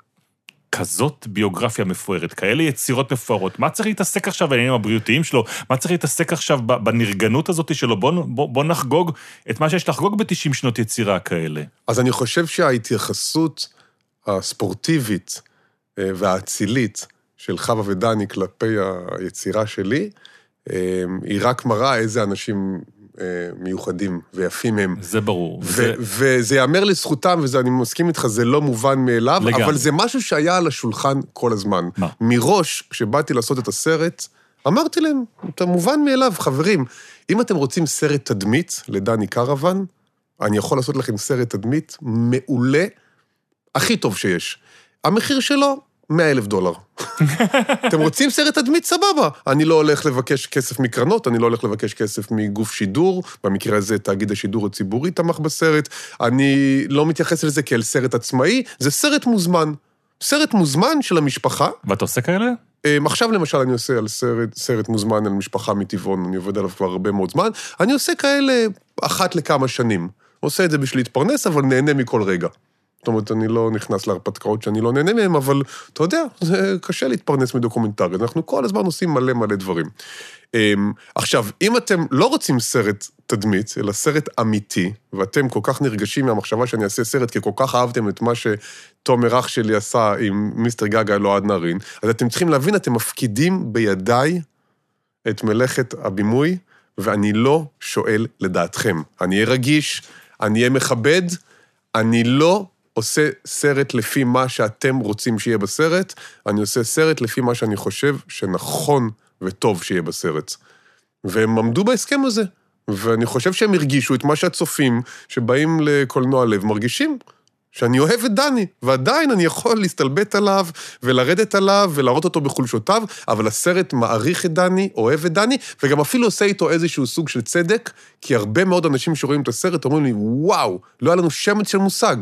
כזאת ביוגרפיה מפוארת, כאלה יצירות מפוארות, מה צריך להתעסק עכשיו בעניינים הבריאותיים שלו? מה צריך להתעסק עכשיו בנרגנות הזאת שלו? בוא, בוא, בוא נחגוג את מה שיש לחגוג ב-90 שנות יצירה כאלה. אז אני חושב שההתייחסות הספורטיבית אה, והאצילית של חווה ודני כלפי היצירה שלי, אה, היא רק מראה איזה אנשים אה, מיוחדים ויפים הם. זה ברור. ו- וזה, וזה ייאמר לזכותם, ואני מסכים איתך, זה לא מובן מאליו, לגמרי. אבל זה משהו שהיה על השולחן כל הזמן. מה? מראש, כשבאתי לעשות את הסרט, אמרתי להם, זה מובן מאליו, חברים, אם אתם רוצים סרט תדמית לדני קרוון, אני יכול לעשות לכם סרט תדמית מעולה, הכי טוב שיש. המחיר שלו, 100 אלף דולר. אתם רוצים סרט תדמית? סבבה. אני לא הולך לבקש כסף מקרנות, אני לא הולך לבקש כסף מגוף שידור, במקרה הזה תאגיד השידור הציבורי תמך בסרט, אני לא מתייחס לזה כאל סרט עצמאי, זה סרט מוזמן. סרט מוזמן של המשפחה. ואתה עושה כאלה? אמ, עכשיו למשל אני עושה על סרט, סרט מוזמן על משפחה מטבעון, אני עובד עליו כבר הרבה מאוד זמן, אני עושה כאלה אחת לכמה שנים. עושה את זה בשביל להתפרנס, אבל נהנה מכל רגע. זאת אומרת, אני לא נכנס להרפתקאות שאני לא נהנה מהן, אבל אתה יודע, זה קשה להתפרנס מדוקומנטרי, אנחנו כל הזמן עושים מלא מלא דברים. אמ, עכשיו, אם אתם לא רוצים סרט תדמית, אלא סרט אמיתי, ואתם כל כך נרגשים מהמחשבה שאני אעשה סרט, כי כל כך אהבתם את מה שתומר אח שלי עשה עם מיסטר גגה אלוהד נהרין, אז אתם צריכים להבין, אתם מפקידים בידיי את מלאכת הבימוי, ואני לא שואל לדעתכם. אני אהיה רגיש, אני אהיה מכבד, אני לא עושה סרט לפי מה שאתם רוצים שיהיה בסרט, אני עושה סרט לפי מה שאני חושב שנכון וטוב שיהיה בסרט. והם עמדו בהסכם הזה, ואני חושב שהם הרגישו את מה שהצופים שבאים לקולנוע לב מרגישים. שאני אוהב את דני, ועדיין אני יכול להסתלבט עליו, ולרדת עליו, ולהראות אותו בחולשותיו, אבל הסרט מעריך את דני, אוהב את דני, וגם אפילו עושה איתו איזשהו סוג של צדק, כי הרבה מאוד אנשים שרואים את הסרט אומרים לי, וואו, לא היה לנו שמץ של מושג.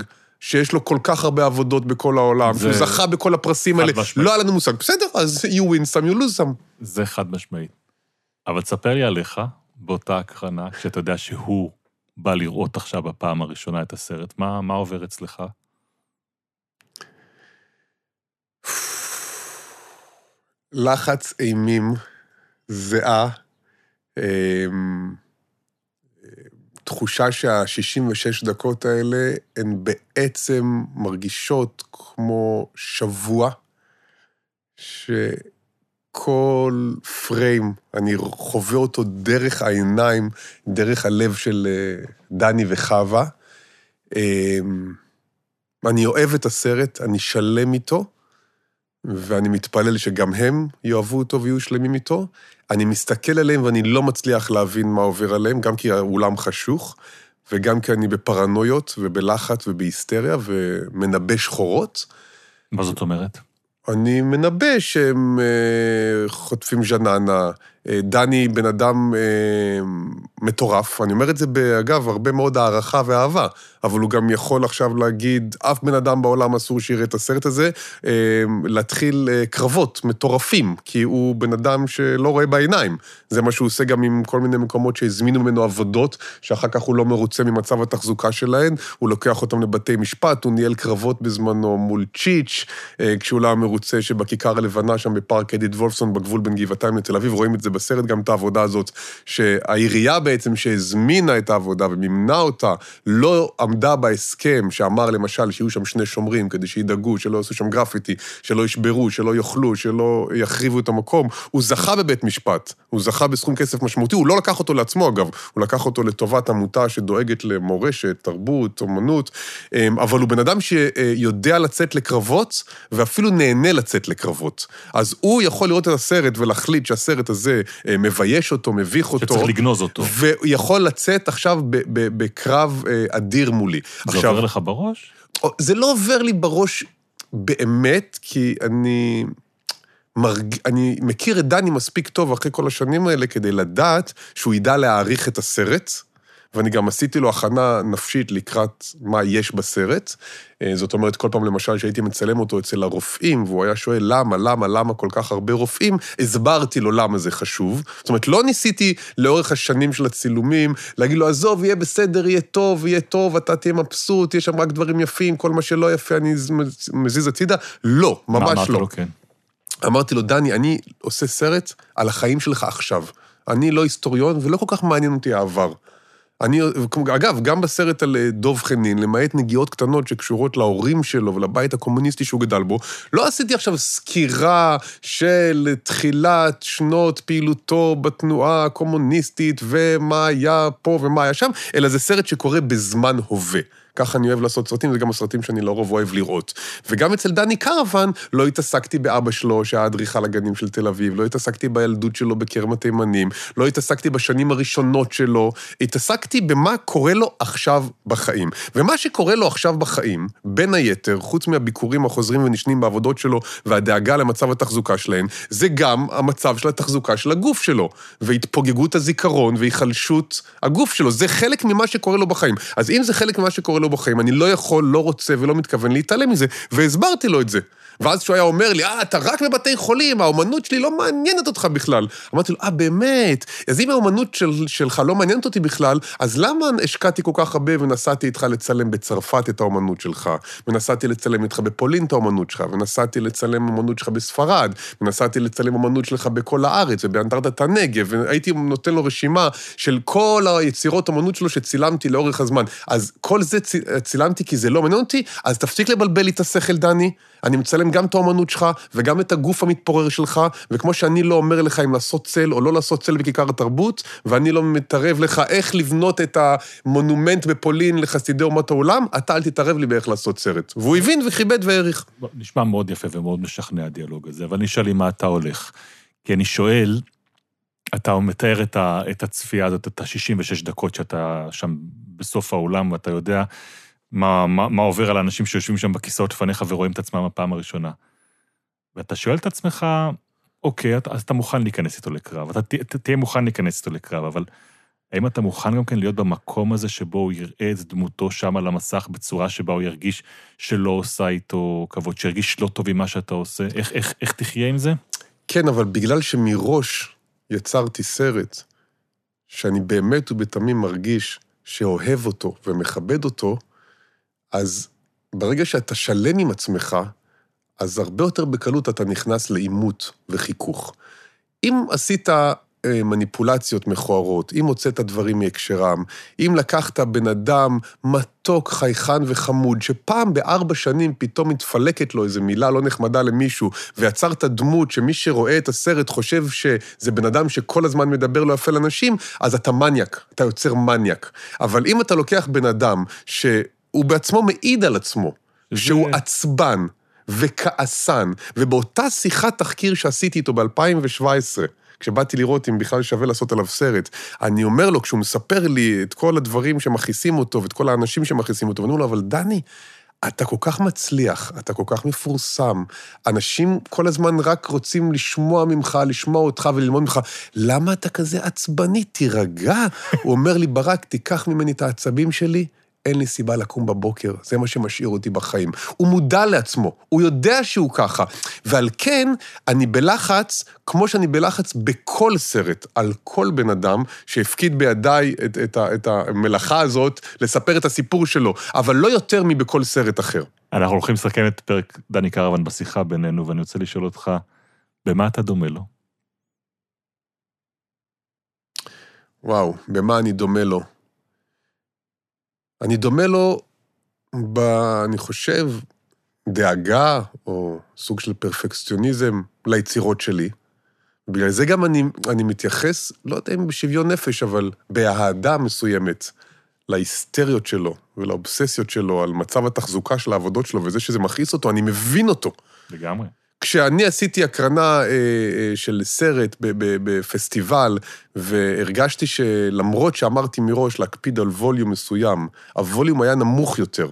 שיש לו כל כך הרבה עבודות בכל העולם, זה- שהוא זכה בכל הפרסים האלה, משמעית. לא היה לנו מושג. בסדר, אז you win some, you lose some. זה חד משמעית. אבל תספר לי עליך, באותה הקרנה, כשאתה יודע שהוא בא לראות עכשיו בפעם הראשונה את הסרט, מה, מה עובר אצלך? לחץ אימים, זיעה, אמ, תחושה שה-66 דקות האלה הן בעצם מרגישות כמו שבוע, שכל פריים, אני חווה אותו דרך העיניים, דרך הלב של אה, דני וחווה. אמ, אני אוהב את הסרט, אני שלם איתו, ואני מתפלל שגם הם יאהבו אותו ויהיו שלמים איתו. אני מסתכל עליהם ואני לא מצליח להבין מה עובר עליהם, גם כי האולם חשוך, וגם כי אני בפרנויות ובלחץ ובהיסטריה ומנבא שחורות. מה זאת אומרת? אני מנבא שהם אה, חוטפים ז'ננה. אה, דני בן אדם אה, מטורף, אני אומר את זה, אגב, הרבה מאוד הערכה ואהבה, אבל הוא גם יכול עכשיו להגיד, אף בן אדם בעולם אסור שיראה את הסרט הזה, אה, להתחיל אה, קרבות מטורפים, כי הוא בן אדם שלא רואה בעיניים. זה מה שהוא עושה גם עם כל מיני מקומות שהזמינו ממנו עבודות, שאחר כך הוא לא מרוצה ממצב התחזוקה שלהן, הוא לוקח אותם לבתי משפט, הוא ניהל קרבות בזמנו מול צ'יץ', אה, כשהוא לא מרוצה שבכיכר הלבנה שם בפארק אדיט וולפסון, בגבול בין גבעתיים לתל אביב, רואים את זה בסרט גם את העבודה הזאת, שהעירייה בעצם שהזמינה את העבודה ומימנה אותה, לא עמדה בהסכם שאמר למשל שיהיו שם שני שומרים כדי שידאגו, שלא יעשו שם גרפיטי, שלא ישברו, שלא יאכלו, שלא יחריבו את המקום. הוא זכה בבית משפט, הוא זכה בסכום כסף משמעותי, הוא לא לקח אותו לעצמו אגב, הוא לקח אותו לטובת עמותה שדואגת למורשת, תרבות, אומנות, אמ, אבל הוא בן אדם שיודע לצאת לקרבות, ואפילו נהנה לצאת לקרבות. אז הוא יכול לראות את הסרט ולהחליט שהסרט הזה מבייש אותו, מביך אותו. שצריך לגנוז אותו. ויכול לצאת עכשיו בקרב אה, אדיר מולי. זה עכשיו, עובר לך בראש? זה לא עובר לי בראש באמת, כי אני... מרג... אני מכיר את דני מספיק טוב אחרי כל השנים האלה כדי לדעת שהוא ידע להעריך את הסרט, ואני גם עשיתי לו הכנה נפשית לקראת מה יש בסרט. אה, זאת אומרת, כל פעם למשל שהייתי מצלם אותו אצל הרופאים, והוא היה שואל למה, למה, למה כל כך הרבה רופאים, הסברתי לו למה זה חשוב. זאת אומרת, לא ניסיתי לאורך השנים של הצילומים להגיד לו, עזוב, יהיה בסדר, יהיה טוב, יהיה טוב, אתה תהיה מבסוט, יש שם רק דברים יפים, כל מה שלא יפה אני מזיז הצידה. לא, ממש לא. לו, כן. אמרתי לו, דני, אני עושה סרט על החיים שלך עכשיו. אני לא היסטוריון ולא כל כך מעניין אותי העבר. אני, אגב, גם בסרט על אה, דוב חנין, למעט נגיעות קטנות שקשורות להורים שלו ולבית הקומוניסטי שהוא גדל בו, לא עשיתי עכשיו סקירה של תחילת שנות פעילותו בתנועה הקומוניסטית ומה היה פה ומה היה שם, אלא זה סרט שקורה בזמן הווה. ככה אני אוהב לעשות סרטים, זה גם הסרטים שאני לרוב אוהב לראות. וגם אצל דני קרוון לא התעסקתי באבא שלו, שהיה אדריכל הגנים של תל אביב, לא התעסקתי בילדות שלו בכרם התימנים, לא התעסקתי בשנים הראשונות שלו, התעסקתי במה קורה לו עכשיו בחיים. ומה שקורה לו עכשיו בחיים, בין היתר, חוץ מהביקורים החוזרים ונשנים בעבודות שלו והדאגה למצב התחזוקה שלהן, זה גם המצב של התחזוקה של הגוף שלו, והתפוגגות הזיכרון והיחלשות הגוף שלו. זה חלק ממה שקורה לו בחיים. אז אם זה חלק ממה שקורה לו בחיים, אני לא יכול, לא רוצה ולא מתכוון להתעלם מזה, והסברתי לו את זה. ואז כשהוא היה אומר לי, אה, אתה רק בבתי חולים, האומנות שלי לא מעניינת אותך בכלל. אמרתי לו, אה, באמת? אז אם האומנות של, שלך לא מעניינת אותי בכלל, אז למה השקעתי כל כך הרבה ונסעתי איתך לצלם בצרפת את האומנות שלך, ונסעתי לצלם איתך בפולין את האומנות שלך, ונסעתי לצלם אומנות שלך בספרד, ונסעתי לצלם אומנות שלך בכל הארץ ובאנדרטת הנגב, והייתי נותן לו רשימה של כל היצירות אומנות שלו שצילמתי לאורך הזמן. אז כל זה צילמתי כי זה לא מעניין אותי, אז תפסיק לבלבל לי את השכל, דני. אני מצלם גם את האומנות שלך וגם את הגוף המתפורר שלך, וכמו שאני לא אומר לך אם לעשות צל או לא לעשות צל בכיכר התרבות, ואני לא מתערב לך איך לבנות את המונומנט בפולין לחסידי אומות העולם, אתה אל תתערב לי באיך לעשות סרט. והוא הבין וכיבד והעריך. נשמע מאוד יפה ומאוד משכנע הדיאלוג הזה, אבל אני אשאל לי מה אתה הולך. כי אני שואל, אתה מתאר את, ה, את הצפייה הזאת, את ה-66 דקות שאתה שם בסוף האולם, ואתה יודע מה, מה, מה עובר על האנשים שיושבים שם בכיסאות לפניך ורואים את עצמם הפעם הראשונה. ואתה שואל את עצמך, אוקיי, אז אתה מוכן להיכנס איתו לקרב, אתה ת, תהיה מוכן להיכנס איתו לקרב, אבל האם אתה מוכן גם כן להיות במקום הזה שבו הוא יראה את דמותו שם על המסך בצורה שבה הוא ירגיש שלא עושה איתו כבוד, שירגיש לא טוב עם מה שאתה עושה? איך, איך, איך תחיה עם זה? כן, אבל בגלל שמראש יצרתי סרט שאני באמת ובתמים מרגיש שאוהב אותו ומכבד אותו, אז ברגע שאתה שלם עם עצמך, אז הרבה יותר בקלות אתה נכנס לעימות וחיכוך. אם עשית אה, מניפולציות מכוערות, אם הוצאת דברים מהקשרם, אם לקחת בן אדם מתוק, חייכן וחמוד, שפעם בארבע שנים פתאום מתפלקת לו איזו מילה לא נחמדה למישהו, ויצרת דמות שמי שרואה את הסרט חושב שזה בן אדם שכל הזמן מדבר לא יפה לאנשים, אז אתה מניאק, אתה יוצר מניאק. אבל אם אתה לוקח בן אדם שהוא בעצמו מעיד על עצמו, שהוא עצבן וכעסן, ובאותה שיחת תחקיר שעשיתי איתו ב-2017, כשבאתי לראות אם בכלל שווה לעשות עליו סרט, אני אומר לו, כשהוא מספר לי את כל הדברים שמכעיסים אותו, ואת כל האנשים שמכעיסים אותו, ואני אומר לו, אבל דני, אתה כל כך מצליח, אתה כל כך מפורסם, אנשים כל הזמן רק רוצים לשמוע ממך, לשמוע אותך וללמוד ממך, למה אתה כזה עצבני? תירגע. הוא אומר לי, ברק, תיקח ממני את העצבים שלי, אין לי סיבה לקום בבוקר, זה מה שמשאיר אותי בחיים. הוא מודע לעצמו, הוא יודע שהוא ככה. ועל כן, אני בלחץ, כמו שאני בלחץ בכל סרט, על כל בן אדם שהפקיד בידיי את, את, את המלאכה הזאת, לספר את הסיפור שלו, אבל לא יותר מבכל סרט אחר. אנחנו הולכים לסכם את פרק דני קרוון בשיחה בינינו, ואני רוצה לשאול אותך, במה אתה דומה לו? וואו, במה אני דומה לו? אני דומה לו ב... אני חושב, דאגה, או סוג של פרפקציוניזם ליצירות שלי. בגלל זה גם אני, אני מתייחס, לא יודע אם בשוויון נפש, אבל באהדה מסוימת להיסטריות שלו ולאובססיות שלו על מצב התחזוקה של העבודות שלו וזה שזה מכעיס אותו, אני מבין אותו. לגמרי. כשאני עשיתי הקרנה אה, אה, של סרט בפסטיבל, והרגשתי שלמרות שאמרתי מראש להקפיד על ווליום מסוים, הווליום היה נמוך יותר,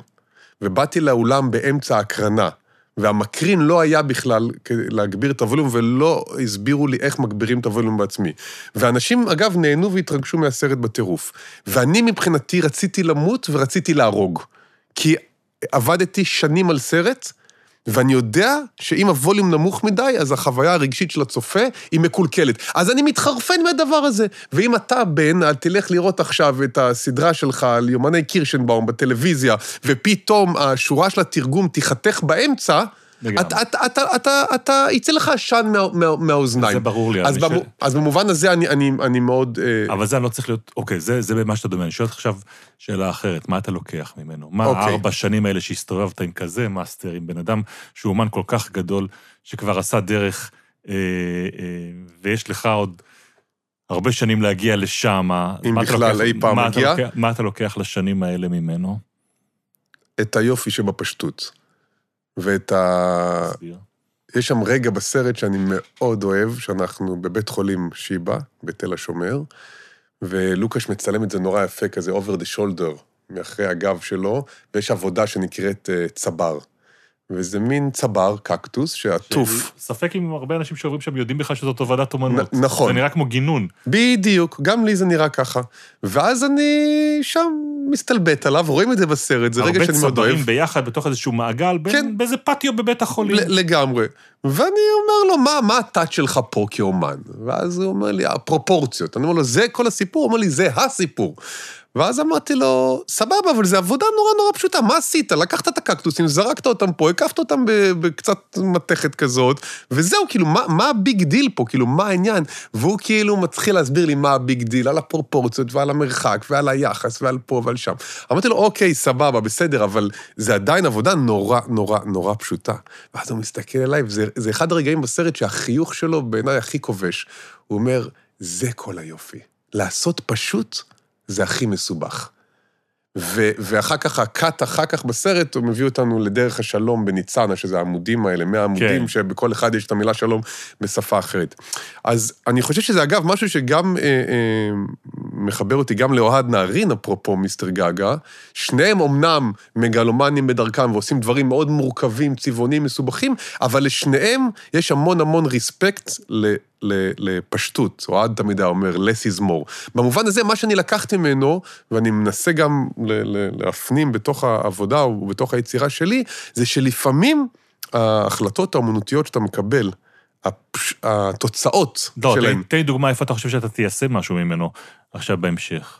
ובאתי לאולם באמצע ההקרנה, והמקרין לא היה בכלל להגביר את הווליום, ולא הסבירו לי איך מגבירים את הווליום בעצמי. ואנשים, אגב, נהנו והתרגשו מהסרט בטירוף. ואני מבחינתי רציתי למות ורציתי להרוג. כי עבדתי שנים על סרט, ואני יודע שאם הווליום נמוך מדי, אז החוויה הרגשית של הצופה היא מקולקלת. אז אני מתחרפן מהדבר הזה. ואם אתה, בן, תלך לראות עכשיו את הסדרה שלך על יומני קירשנבאום בטלוויזיה, ופתאום השורה של התרגום תיחתך באמצע, אתה, יצא לך עשן מה, מה, מהאוזניים. זה ברור לי. אז, במובן הזה אני, אני, אני מאוד... אה, אבל זה לא צריך להיות, אוקיי, זה, במה שאתה דומה. אני שואל אותך עכשיו שאלה אחרת, מה אתה לוקח ממנו? מה אוקיי. ארבע שנים האלה שהסתובבת עם כזה מאסטר, עם בן אדם שהוא אומן כל כך גדול, שכבר עשה דרך, אה, אה, ויש לך עוד... הרבה שנים להגיע לשם. אם בכלל לוקח, אי פעם מגיע. מה אתה לוקח לשנים האלה ממנו? את היופי שבפשטות. ואת ה... יש שם רגע בסרט שאני מאוד אוהב, שאנחנו בבית חולים שיבא, בתל השומר, ולוקאש מצלם את זה נורא יפה, כזה over the shoulder, מאחרי הגב שלו, ויש עבודה שנקראת uh, צבר. וזה מין צבר, קקטוס, שעטוף. ספק אם הרבה אנשים שעוברים שם יודעים בכלל שזאת הובדת אומנות. נ- נכון. זה נראה כמו גינון. בדיוק, גם לי זה נראה ככה. ואז אני שם מסתלבט עליו, רואים את זה בסרט, זה רגע שאני מאוד אוהב. הרבה צברים ביחד בתוך איזשהו מעגל, כן. באיזה פטיו בבית החולים. לגמרי. ואני אומר לו, מה, מה ה touch שלך פה כאומן? ואז הוא אומר לי, הפרופורציות. אני אומר לו, זה כל הסיפור? הוא אומר לי, זה הסיפור. ואז אמרתי לו, סבבה, אבל זו עבודה נורא נורא פשוטה, מה עשית? לקחת את הקקטוסים, זרקת אותם פה, הקפת אותם בקצת מתכת כזאת, וזהו, כאילו, מה, מה ה big deal פה? כאילו, מה העניין? והוא כאילו מתחיל להסביר לי מה ה big deal, על הפרופורציות ועל המרחק ועל היחס ועל פה ועל שם. אמרתי לו, אוקיי, סבבה, בסדר, אבל זה עדיין עבודה נורא נורא נורא פשוטה. ואז הוא מסתכל עליי, וזה אחד הרגעים בסרט שהחיוך שלו בעיניי הכי כובש. הוא אומר, זה כל היופי. לעשות פשוט זה הכי מסובך. ו- ואחר כך, הקאט אחר כך בסרט, הוא מביא אותנו לדרך השלום בניצנה, שזה העמודים האלה, 100 עמודים, כן. שבכל אחד יש את המילה שלום בשפה אחרת. אז אני חושב שזה, אגב, משהו שגם אה, אה, מחבר אותי גם לאוהד נהרין, אפרופו מיסטר גגה. שניהם אמנם מגלומנים בדרכם ועושים דברים מאוד מורכבים, צבעוניים, מסובכים, אבל לשניהם יש המון המון ריספקט ל... לפשטות, אוהד תמיד היה אומר, less is more. במובן הזה, מה שאני לקחתי ממנו, ואני מנסה גם להפנים בתוך העבודה ובתוך היצירה שלי, זה שלפעמים ההחלטות האומנותיות שאתה מקבל, הפש... התוצאות לא, שלהם... לא, תן לי דוגמה איפה אתה חושב שאתה תיישם משהו ממנו עכשיו בהמשך.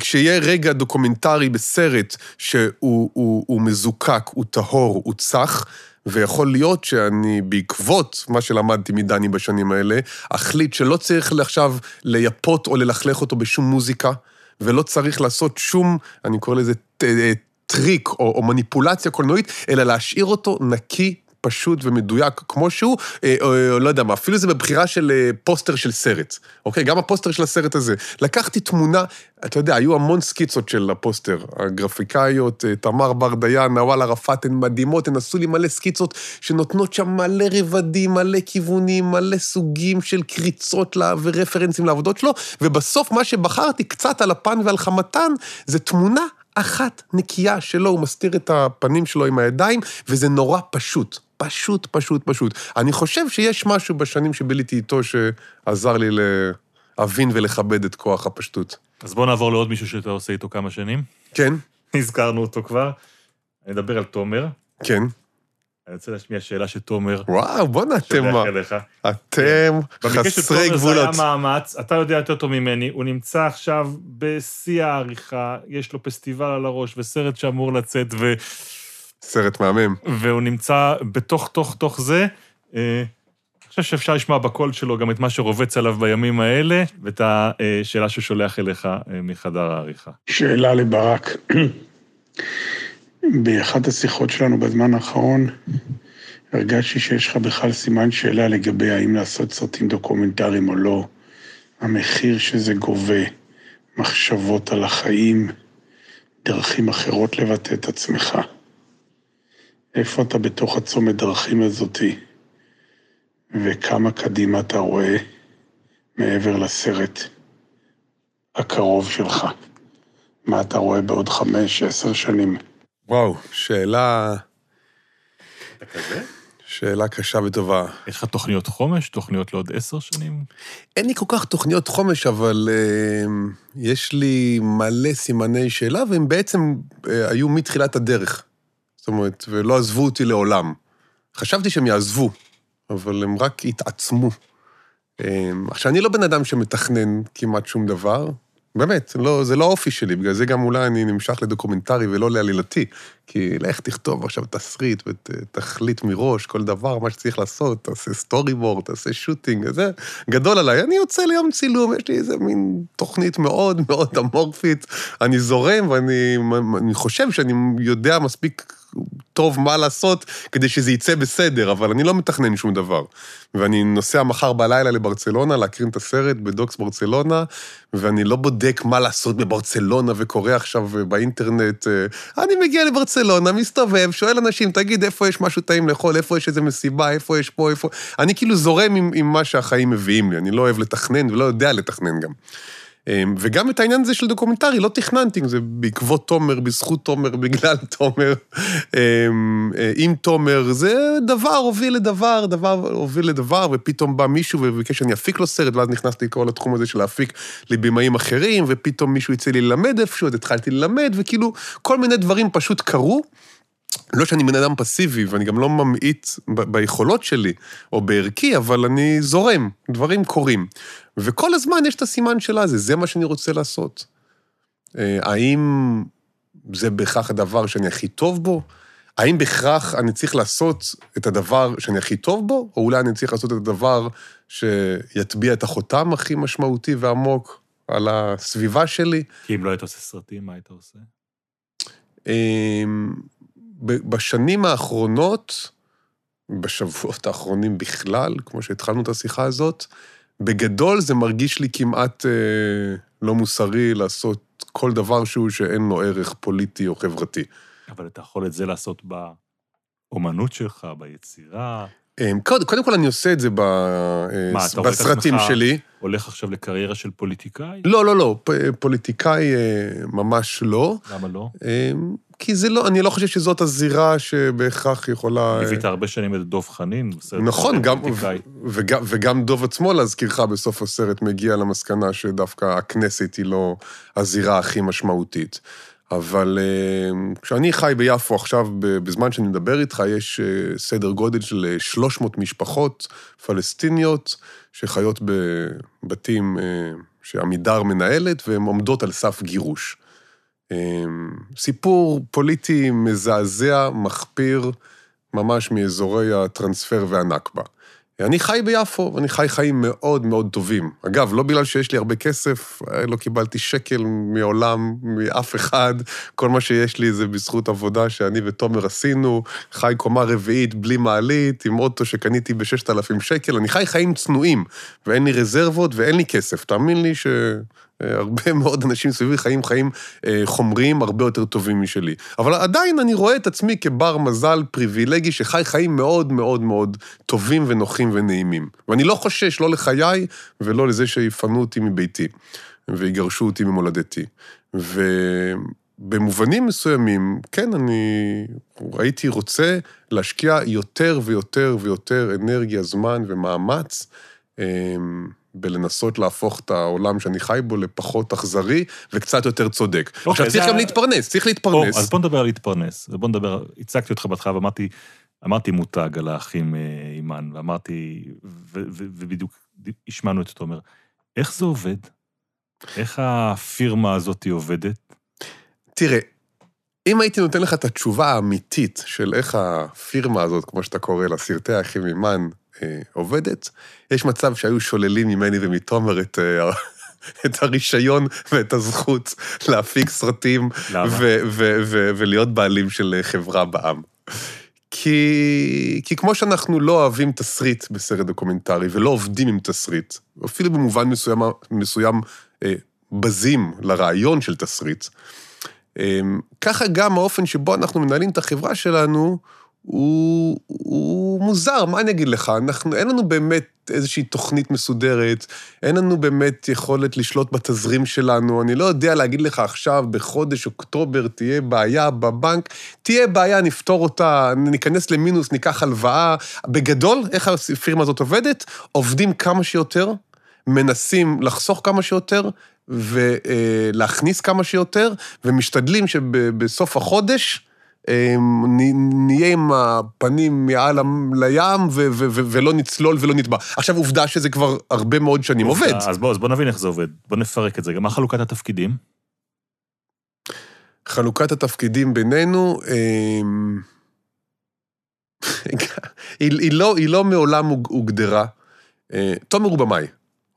כשיהיה רגע דוקומנטרי בסרט שהוא הוא, הוא מזוקק, הוא טהור, הוא צח, ויכול להיות שאני, בעקבות מה שלמדתי מדני בשנים האלה, אחליט שלא צריך עכשיו לייפות או ללכלך אותו בשום מוזיקה, ולא צריך לעשות שום, אני קורא לזה אה, טריק או, או מניפולציה קולנועית, אלא להשאיר אותו נקי, פשוט ומדויק כמו שהוא, אה, אה, לא יודע מה, אפילו זה בבחירה של אה, פוסטר של סרט, אוקיי? גם הפוסטר של הסרט הזה. לקחתי תמונה, אתה יודע, היו המון סקיצות של הפוסטר. הגרפיקאיות, אה, תמר בר דיין, נוואל ערפאת, הן מדהימות, הן עשו לי מלא סקיצות שנותנות שם מלא רבדים, מלא כיוונים, מלא סוגים של קריצות לה ורפרנסים לעבודות שלו, ובסוף מה שבחרתי קצת על אפן ועל חמתן, זה תמונה אחת נקייה שלו, הוא מסתיר את הפנים שלו עם הידיים, וזה נורא פשוט. פשוט, פשוט, פשוט. אני חושב שיש משהו בשנים שביליתי איתו שעזר לי להבין ולכבד את כוח הפשטות. אז בוא נעבור לעוד מישהו שאתה עושה איתו כמה שנים. כן, הזכרנו אותו כבר. אני אדבר על תומר. כן. אני רוצה להשמיע שאלה שתומר וואו, בואנה, אתם מה? אליך. אתם במקרה של חסרי תומר זה גבולות. היה מאמץ, אתה יודע יותר טוב ממני, הוא נמצא עכשיו בשיא העריכה, יש לו פסטיבל על הראש וסרט שאמור לצאת, ו... סרט מהמם. והוא נמצא בתוך תוך תוך זה. אה, אני חושב שאפשר לשמוע בקול שלו גם את מה שרובץ עליו בימים האלה, ואת השאלה שהוא שולח אליך אה, מחדר העריכה. שאלה לברק. באחת השיחות שלנו בזמן האחרון, הרגשתי שיש לך בכלל סימן שאלה לגבי האם לעשות סרטים דוקומנטריים או לא, המחיר שזה גובה, מחשבות על החיים, דרכים אחרות לבטא את עצמך. איפה אתה בתוך הצומת דרכים הזאתי, וכמה קדימה אתה רואה מעבר לסרט הקרוב שלך? מה אתה רואה בעוד חמש, עשר שנים? וואו, שאלה, אתה כזה? שאלה קשה וטובה. יש לך תוכניות חומש, תוכניות לעוד עשר שנים? אין לי כל כך תוכניות חומש, אבל אה, יש לי מלא סימני שאלה, והם בעצם אה, היו מתחילת הדרך. זאת אומרת, ולא עזבו אותי לעולם. חשבתי שהם יעזבו, אבל הם רק התעצמו. אה, עכשיו, אני לא בן אדם שמתכנן כמעט שום דבר, באמת, לא, זה לא האופי שלי, בגלל זה גם אולי אני נמשך לדוקומנטרי ולא לעלילתי. כי לך תכתוב עכשיו תסריט ותחליט מראש כל דבר, מה שצריך לעשות, תעשה storyboard, תעשה shooting, זה גדול עליי. אני יוצא ליום צילום, יש לי איזה מין תוכנית מאוד מאוד אמורפית, אני זורם ואני אני חושב שאני יודע מספיק טוב מה לעשות כדי שזה יצא בסדר, אבל אני לא מתכנן שום דבר. ואני נוסע מחר בלילה לברצלונה, להקרין את הסרט בדוקס ברצלונה, ואני לא בודק מה לעשות בברצלונה וקורא עכשיו באינטרנט. אה, אני מגיע לברצלונה, מסתובב, שואל אנשים, תגיד, איפה יש משהו טעים לאכול, איפה יש איזה מסיבה, איפה יש פה, איפה... אני כאילו זורם עם, עם מה שהחיים מביאים לי, אני לא אוהב לתכנן ולא יודע לתכנן גם. אמ, וגם את העניין הזה של דוקומנטרי, לא תכננתי, זה בעקבות תומר, בזכות תומר, בגלל תומר, אמ, אה, עם תומר, זה דבר הוביל לדבר, דבר הוביל לדבר, ופתאום בא מישהו וביקש שאני אפיק לו סרט, ואז נכנסתי לכל התחום הזה של להפיק לבמאים אחרים, ופתאום מישהו יצא לי ללמד איפשהו, אז התחלתי ללמד, וכאילו, כל מיני דברים פשוט קרו. לא שאני בן אדם פסיבי, ואני גם לא ממעיט ביכולות שלי, או בערכי, אבל אני זורם, דברים קורים. וכל הזמן יש את הסימן של הזה, זה מה שאני רוצה לעשות. אה, האם זה בהכרח הדבר שאני הכי טוב בו? האם בהכרח אני צריך לעשות את הדבר שאני הכי טוב בו, או אולי אני צריך לעשות את הדבר שיטביע את החותם הכי משמעותי ועמוק על הסביבה שלי? כי אם לא היית עושה סרטים, מה היית עושה? אמ, בשנים האחרונות, בשבועות האחרונים בכלל, כמו שהתחלנו את השיחה הזאת, בגדול זה מרגיש לי כמעט אה, לא מוסרי לעשות כל דבר שהוא שאין לו ערך פוליטי או חברתי. אבל אתה יכול את זה לעשות באומנות שלך, ביצירה. אמ, קודם, קודם כל אני עושה את זה ב, אה, מה, אתה רואה את בסרטים שלי. הולך עכשיו לקריירה של פוליטיקאי? לא, לא, לא, פ- פוליטיקאי אה, ממש לא. למה לא? אמ, כי זה לא, אני לא חושב שזאת הזירה שבהכרח יכולה... אה, ליווית הרבה שנים את דב חנין. בסרט נכון, גם, פוליטיקאי. וגם, וגם דוב עצמו, להזכירך, בסוף הסרט מגיע למסקנה שדווקא הכנסת היא לא הזירה הכי משמעותית. אבל אה, כשאני חי ביפו עכשיו, בזמן שאני מדבר איתך, יש אה, סדר גודל של אה, 300 משפחות פלסטיניות שחיות בבתים שעמידר מנהלת, והן עומדות על סף גירוש. אה, סיפור פוליטי מזעזע, מחפיר, ממש מאזורי הטרנספר והנכבה. אני חי ביפו, ואני חי חיים מאוד מאוד טובים. אגב, לא בגלל שיש לי הרבה כסף, אה, לא קיבלתי שקל מעולם, מאף אחד. כל מה שיש לי זה בזכות עבודה שאני ותומר עשינו. חי קומה רביעית בלי מעלית, עם אוטו שקניתי ב-6,000 שקל. אני חי חיים צנועים, ואין לי רזרבות ואין לי כסף. תאמין לי ש... הרבה מאוד אנשים סביבי חיים חיים אה, חומריים הרבה יותר טובים משלי. אבל עדיין אני רואה את עצמי כבר מזל פריבילגי שחי חיים מאוד מאוד מאוד טובים ונוחים ונעימים. ואני לא חושש לא לחיי ולא לזה שיפנו אותי מביתי ויגרשו אותי ממולדתי. ובמובנים מסוימים, כן, אני הייתי רוצה להשקיע יותר ויותר ויותר אנרגיה, זמן ומאמץ. בלנסות להפוך את העולם שאני חי בו לפחות אכזרי וקצת יותר צודק. Okay, עכשיו, צריך זה... גם להתפרנס, צריך להתפרנס. Oh, אז בוא נדבר על להתפרנס, ובוא נדבר, הצגתי אותך בהתחלה ואמרתי, אמרתי מותג על האחים אה, אימן, ואמרתי, ובדיוק השמענו את תומר, איך זה עובד? איך הפירמה הזאת עובדת? תראה, אם הייתי נותן לך את התשובה האמיתית של איך הפירמה הזאת, כמו שאתה קורא לה, סרטי האחים אימן, עובדת, יש מצב שהיו שוללים ממני ומתומר את... אה, את הרישיון ואת הזכות להפיק סרטים ולהיות בעלים של חברה בע"מ. כי, כי כמו שאנחנו לא אוהבים תסריט בסרט דוקומנטרי ולא עובדים עם תסריט, אפילו במובן מסוים, מסוים אה, בזים לרעיון של תסריט, אה, ככה גם האופן שבו אנחנו מנהלים את החברה שלנו, הוא, הוא מוזר, מה אני אגיד לך? אנחנו, אין לנו באמת איזושהי תוכנית מסודרת, אין לנו באמת יכולת לשלוט בתזרים שלנו, אני לא יודע להגיד לך עכשיו, בחודש אוקטובר תהיה בעיה בבנק, תהיה בעיה, נפתור אותה, ניכנס למינוס, ניקח הלוואה. בגדול, איך הפירמה הזאת עובדת? עובדים כמה שיותר, מנסים לחסוך כמה שיותר, ולהכניס כמה שיותר, ומשתדלים שבסוף החודש, נהיה עם הפנים מעל לים ולא נצלול ולא נטבע. עכשיו, עובדה שזה כבר הרבה מאוד שנים עובד. אז בוא, אז בוא נבין איך זה עובד. בוא נפרק את זה. מה חלוקת התפקידים? חלוקת התפקידים בינינו, היא, היא, לא, היא לא מעולם הוגדרה. אה, תומר הוא במאי,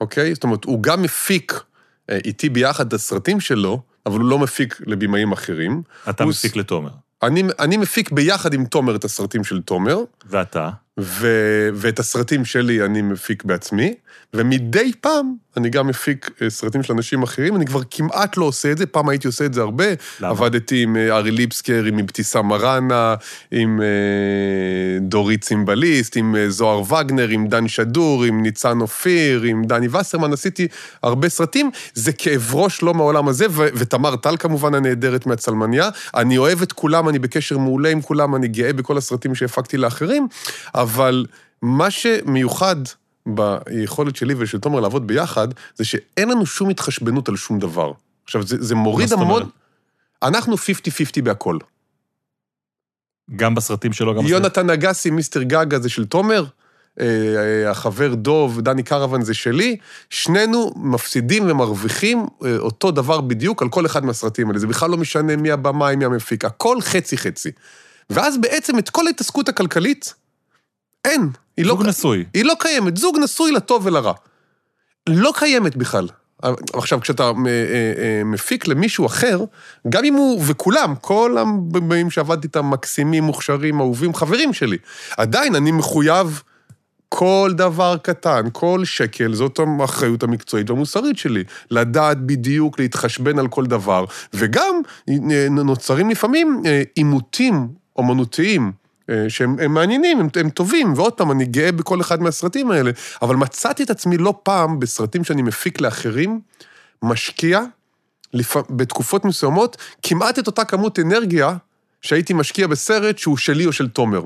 אוקיי? זאת אומרת, הוא גם מפיק אה, איתי ביחד את הסרטים שלו, אבל הוא לא מפיק לבימאים אחרים. אתה מפיק לתומר. אני, אני מפיק ביחד עם תומר את הסרטים של תומר. ואתה? ו, ואת הסרטים שלי אני מפיק בעצמי, ומדי פעם אני גם מפיק אה, סרטים של אנשים אחרים, אני כבר כמעט לא עושה את זה, פעם הייתי עושה את זה הרבה. למה? עבדתי עם אה, ארי ליבסקר, עם אבתיסאם מראנה, עם אה, דורית צימבליסט, עם זוהר וגנר, עם דן שדור, עם ניצן אופיר, עם דני וסרמן, עשיתי הרבה סרטים. זה כאב ראש לא מהעולם הזה, ו- ותמר טל כמובן הנהדרת מהצלמניה. אני אוהב את כולם, אני בקשר מעולה עם כולם, אני גאה בכל הסרטים שהפקתי לאחרים, אבל מה שמיוחד ביכולת שלי ושל תומר לעבוד ביחד, זה שאין לנו שום התחשבנות על שום דבר. עכשיו, זה, זה מוריד המון... אנחנו 50-50 בהכל. גם בסרטים שלו, גם בסרטים... יונתן אגסי, מיסטר גגה זה של תומר, אה, אה, החבר דוב, דני קרוון זה שלי, שנינו מפסידים ומרוויחים אה, אותו דבר בדיוק על כל אחד מהסרטים האלה. זה בכלל לא משנה מי הבמאי, מי המפיק, הכל חצי-חצי. ואז בעצם את כל ההתעסקות הכלכלית, אין. היא זוג לא, נשוי. היא לא קיימת, זוג נשוי לטוב ולרע. לא קיימת בכלל. עכשיו, כשאתה אה, אה, מפיק למישהו אחר, גם אם הוא, וכולם, כל הבאים שעבדתי איתם, מקסימים, מוכשרים, אהובים, חברים שלי, עדיין אני מחויב כל דבר קטן, כל שקל, זאת האחריות המקצועית והמוסרית שלי. לדעת בדיוק, להתחשבן על כל דבר, וגם אה, נוצרים לפעמים עימותים אומנותיים. אה, שהם מעניינים, הם, הם טובים, ועוד פעם, אני גאה בכל אחד מהסרטים האלה, אבל מצאתי את עצמי לא פעם בסרטים שאני מפיק לאחרים, משקיע, לפ... בתקופות מסוימות, כמעט את אותה כמות אנרגיה שהייתי משקיע בסרט שהוא שלי או של תומר.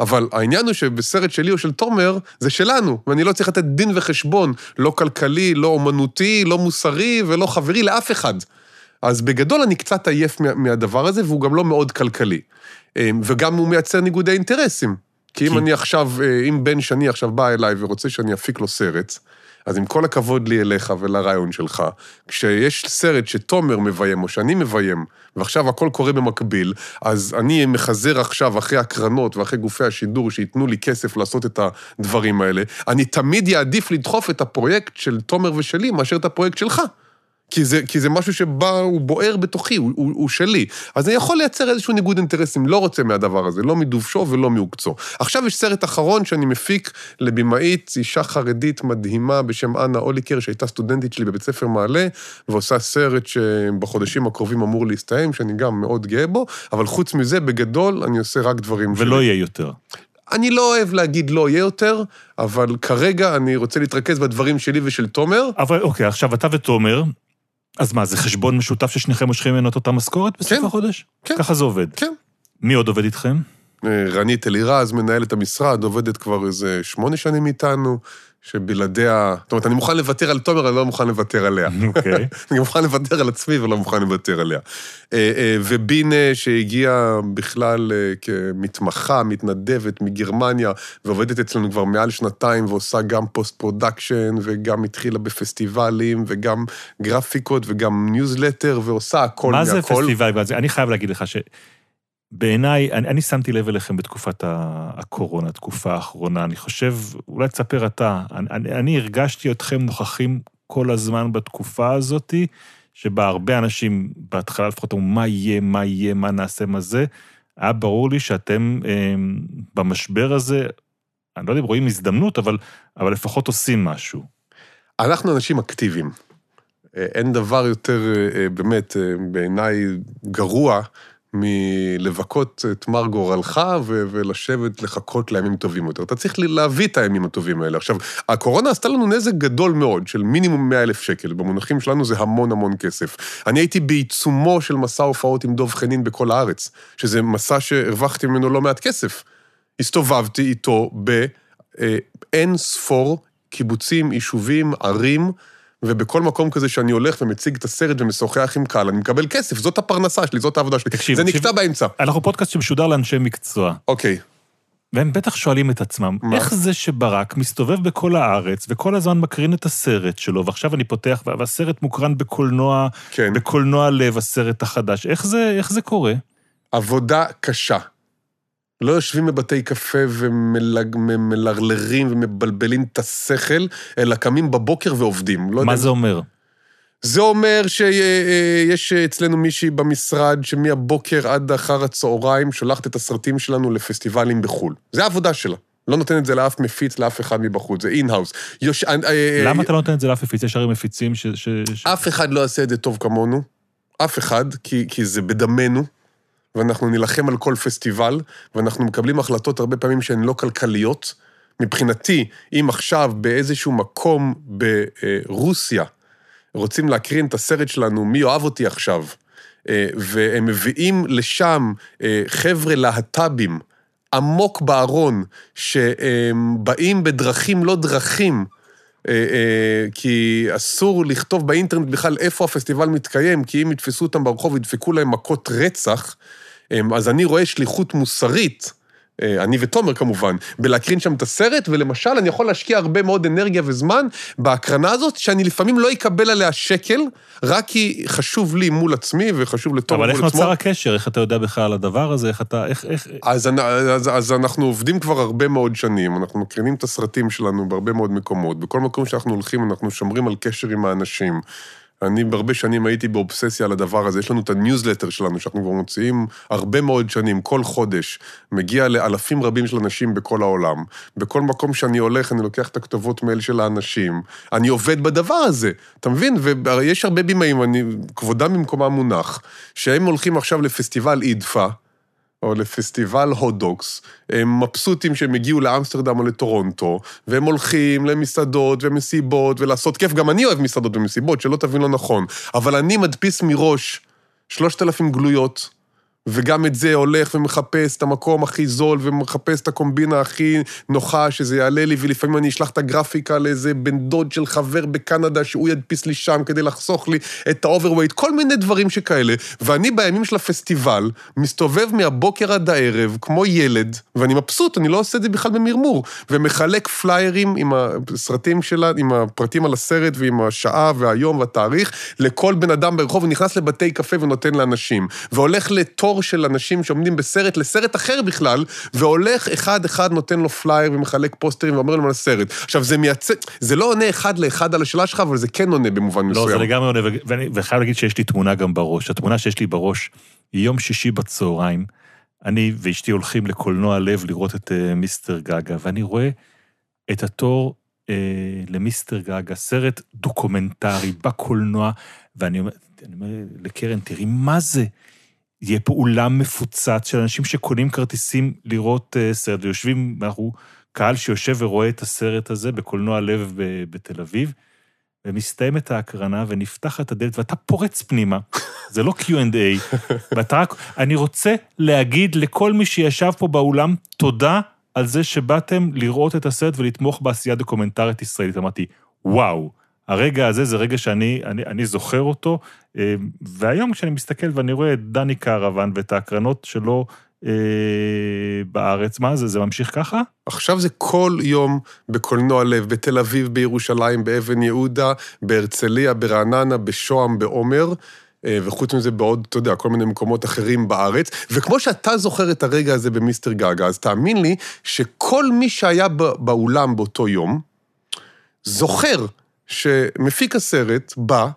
אבל העניין הוא שבסרט שלי או של תומר, זה שלנו, ואני לא צריך לתת דין וחשבון, לא כלכלי, לא אומנותי, לא מוסרי ולא חברי לאף אחד. אז בגדול אני קצת עייף מהדבר הזה, והוא גם לא מאוד כלכלי. אמ, וגם הוא מייצר ניגודי אינטרסים. כי אם אני עכשיו, אה, אם בן שני עכשיו בא אליי ורוצה שאני אפיק לו סרט, אז עם כל הכבוד לי אליך ולרעיון שלך, כשיש סרט שתומר מביים או שאני מביים, ועכשיו הכל קורה במקביל, אז אני מחזר עכשיו אחרי הקרנות ואחרי גופי השידור שייתנו לי כסף לעשות את הדברים האלה, אני תמיד יעדיף לדחוף את הפרויקט של תומר ושלי מאשר את הפרויקט שלך. כי זה, כי זה משהו שבא, הוא בוער בתוכי, הוא, הוא, הוא שלי. אז אני יכול לייצר איזשהו ניגוד אינטרסים, לא רוצה מהדבר הזה, לא מדובשו ולא מעוקצו. עכשיו יש סרט אחרון שאני מפיק לבמאית, אישה חרדית מדהימה בשם אנה אוליקר, שהייתה סטודנטית שלי בבית ספר מעלה, ועושה סרט שבחודשים הקרובים אמור להסתיים, שאני גם מאוד גאה בו, אבל חוץ מזה, בגדול, אני עושה רק דברים ולא שלי. יהיה יותר. אני לא אוהב להגיד לא יהיה יותר, אבל כרגע אני רוצה להתרכז בדברים שלי ושל תומר. אבל אוקיי, עכשיו אתה ותומר, אז מה, זה חשבון משותף ששניכם מושכים ממנו את אותה משכורת בסוף כן, החודש? כן. ככה זה עובד. כן. מי עוד עובד איתכם? אה, רנית אלירז, מנהלת המשרד, עובדת כבר איזה שמונה שנים איתנו. שבלעדיה, זאת אומרת, אני מוכן לוותר על תומר, אני לא מוכן לוותר עליה. אוקיי. Okay. אני מוכן לוותר על עצמי ולא מוכן לוותר עליה. אה, אה, ובין שהגיעה בכלל אה, כמתמחה, מתנדבת מגרמניה, ועובדת אצלנו כבר מעל שנתיים, ועושה גם post production, וגם התחילה בפסטיבלים, וגם גרפיקות, וגם ניוזלטר, ועושה הכל מהכל. מה זה פסטיבל? אני חייב להגיד לך ש... בעיניי, אני, אני שמתי לב אליכם בתקופת הקורונה, תקופה האחרונה, אני חושב, אולי תספר אתה, אני, אני, אני הרגשתי אתכם נוכחים כל הזמן בתקופה הזאתי, שבה הרבה אנשים, בהתחלה לפחות אמרו, מה יהיה, מה יהיה, מה נעשה, מה זה, היה ברור לי שאתם אה, במשבר הזה, אני לא יודע אם רואים הזדמנות, אבל, אבל לפחות עושים משהו. אנחנו אנשים אקטיביים. אה, אין דבר יותר, אה, באמת, בעיניי, גרוע מלבכות את מר גורלך ו- ולשבת לחכות לימים טובים יותר. אתה צריך להביא את הימים הטובים האלה. עכשיו, הקורונה עשתה לנו נזק גדול מאוד, של מינימום 100 אלף שקל. במונחים שלנו זה המון המון כסף. אני הייתי בעיצומו של מסע הופעות עם דב חנין בכל הארץ, שזה מסע שהרווחתי ממנו לא מעט כסף. הסתובבתי איתו באין ספור קיבוצים, יישובים, ערים, ובכל מקום כזה שאני הולך ומציג את הסרט ומשוחח עם קהל, אני מקבל כסף, זאת הפרנסה שלי, זאת העבודה שלי. תקשיב, זה נקטע באמצע. אנחנו פודקאסט שמשודר לאנשי מקצוע. אוקיי. והם בטח שואלים את עצמם, מה? איך זה שברק מסתובב בכל הארץ וכל הזמן מקרין את הסרט שלו, ועכשיו אני פותח, והסרט מוקרן בקולנוע, כן. בקולנוע לב, הסרט החדש. איך זה, איך זה קורה? עבודה קשה. לא יושבים בבתי קפה ומלרלרים ומבלבלים את השכל, אלא קמים בבוקר ועובדים. לא מה זה אומר? זה אומר שיש אצלנו מישהי במשרד שמהבוקר עד אחר הצהריים שולחת את הסרטים שלנו לפסטיבלים בחו"ל. זה העבודה שלה. לא נותן את זה לאף מפיץ, לאף אחד מבחוץ, זה in-house. יוש... אה, אה, למה אתה לא נותן את זה לאף מפיץ? יש הרי מפיצים ש... ש... אף אחד לא יעשה את זה טוב כמונו. אף אחד, כי, כי זה בדמנו. ואנחנו נילחם על כל פסטיבל, ואנחנו מקבלים החלטות הרבה פעמים שהן לא כלכליות. מבחינתי, אם עכשיו באיזשהו מקום ברוסיה רוצים להקרין את הסרט שלנו, מי אוהב אותי עכשיו, אה, והם מביאים לשם אה, חבר'ה להט"בים עמוק בארון, שבאים בדרכים לא דרכים, אה, כי אסור לכתוב באינטרנט בכלל איפה הפסטיבל מתקיים, כי אם יתפסו אותם ברחוב, ידפקו להם מכות רצח, אז אני רואה שליחות מוסרית, אה, אני ותומר כמובן, בלהקרין שם את הסרט, ולמשל, אני יכול להשקיע הרבה מאוד אנרגיה וזמן בהקרנה הזאת, שאני לפעמים לא אקבל עליה שקל, רק כי חשוב לי מול עצמי וחשוב לתומר מול עצמו. אבל איך נוצר הקשר? איך אתה יודע בכלל על הדבר הזה? איך אתה... איך... איך... אז, אז, אז אנחנו עובדים כבר הרבה מאוד שנים, אנחנו מקרינים את הסרטים שלנו בהרבה מאוד מקומות. בכל מקום שאנחנו הולכים, אנחנו שומרים על קשר עם האנשים. אני בהרבה שנים הייתי באובססיה על הדבר הזה. יש לנו את הניוזלטר שלנו, שאנחנו כבר מוציאים הרבה מאוד שנים, כל חודש. מגיע לאלפים רבים של אנשים בכל העולם. בכל מקום שאני הולך, אני לוקח את הכתובות מייל של האנשים. אני עובד בדבר הזה, אתה מבין? ויש הרבה בימאים, אני, כבודם במקומם מונח, שהם הולכים עכשיו לפסטיבל אידפה, או לפסטיבל הודוקס, הם מבסוטים שהם הגיעו לאמסטרדם או לטורונטו, והם הולכים למסעדות ומסיבות ולעשות כיף. גם אני אוהב מסעדות ומסיבות, שלא תבין לא נכון. אבל אני מדפיס מראש שלושת אלפים גלויות, וגם את זה הולך ומחפש את המקום הכי זול, ומחפש את הקומבינה הכי נוחה, שזה יעלה לי, ולפעמים אני אשלח את הגרפיקה לאיזה בן דוד של חבר בקנדה, שהוא ידפיס לי שם כדי לחסוך לי את ה overweight, כל מיני דברים שכאלה. ואני בימים של הפסטיבל, מסתובב מהבוקר עד הערב, כמו ילד, ואני מבסוט, אני לא עושה את זה בכלל במרמור, ומחלק פליירים עם הסרטים שלה, עם הפרטים על הסרט, ועם השעה והיום והתאריך, לכל בן אדם ברחוב, ונכנס לבתי קפה ונותן לאנשים. והולך לתור של אנשים שעומדים בסרט לסרט אחר בכלל, והולך אחד-אחד נותן לו פלייר ומחלק פוסטרים ואומר להם על הסרט. עכשיו, זה מייצא, זה לא עונה אחד לאחד על השאלה שלך, אבל זה כן עונה במובן מסוים. לא, זה לגמרי עונה, ו- ואני וחייב להגיד שיש לי תמונה גם בראש. התמונה שיש לי בראש היא יום שישי בצהריים. אני ואשתי הולכים לקולנוע לב לראות את uh, מיסטר גגה, ואני רואה את התור uh, למיסטר גגה, סרט דוקומנטרי בקולנוע, ואני אומר, אני אומר לקרן, תראי מה זה. יהיה פה אולם מפוצץ של אנשים שקונים כרטיסים לראות uh, סרט, ויושבים, אנחנו קהל שיושב ורואה את הסרט הזה בקולנוע לב בתל אביב, ומסתיימת ההקרנה ונפתחת הדלת ואתה פורץ פנימה, זה לא Q&A, ואתה רק, אני רוצה להגיד לכל מי שישב פה באולם, תודה על זה שבאתם לראות את הסרט ולתמוך בעשייה דוקומנטרית ישראלית. אמרתי, וואו, הרגע הזה זה רגע שאני אני, אני זוכר אותו, אה, והיום כשאני מסתכל ואני רואה את דני קרוון ואת ההקרנות שלו אה, בארץ, מה זה, זה ממשיך ככה? עכשיו זה כל יום בקולנוע לב, בתל אביב, בירושלים, באבן יהודה, בהרצליה, ברעננה, בשוהם, בעומר. אה, וחוץ מזה בעוד, אתה יודע, כל מיני מקומות אחרים בארץ. וכמו שאתה זוכר את הרגע הזה במיסטר גגה, אז תאמין לי שכל מי שהיה באולם באותו יום, זוכר שמפיק הסרט בא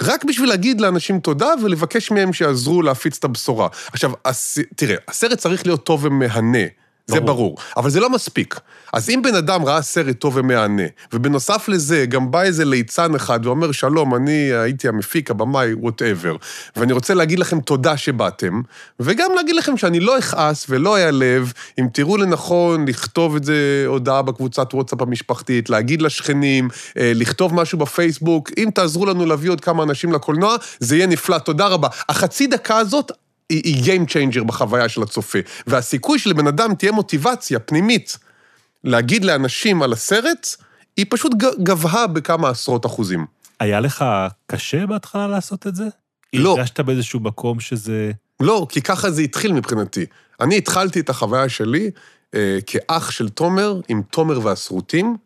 רק בשביל להגיד לאנשים תודה ולבקש מהם שיעזרו להפיץ את הבשורה. עכשיו, הס... תראה, הסרט צריך להיות טוב ומהנה. זה ברור, אבל זה לא מספיק. אז אם בן אדם ראה סרט טוב ומהנה, ובנוסף לזה גם בא איזה ליצן אחד ואומר, שלום, אני הייתי המפיק, הבמאי, whatever, ואני רוצה להגיד לכם תודה שבאתם, וגם להגיד לכם שאני לא אכעס ולא אעלב, אם תראו לנכון לכתוב את זה הודעה בקבוצת וואטסאפ המשפחתית, להגיד לשכנים, אה, לכתוב משהו בפייסבוק, אם תעזרו לנו להביא עוד כמה אנשים לקולנוע, זה יהיה נפלא, תודה רבה. החצי דקה הזאת, היא, היא Game Changer בחוויה של הצופה. והסיכוי שלבן אדם תהיה מוטיבציה פנימית להגיד לאנשים על הסרט, היא פשוט גבהה בכמה עשרות אחוזים. היה לך קשה בהתחלה לעשות את זה? לא. הרגשת באיזשהו מקום שזה... לא, כי ככה זה התחיל מבחינתי. אני התחלתי את החוויה שלי אה, כאח של תומר, עם תומר והסרוטים,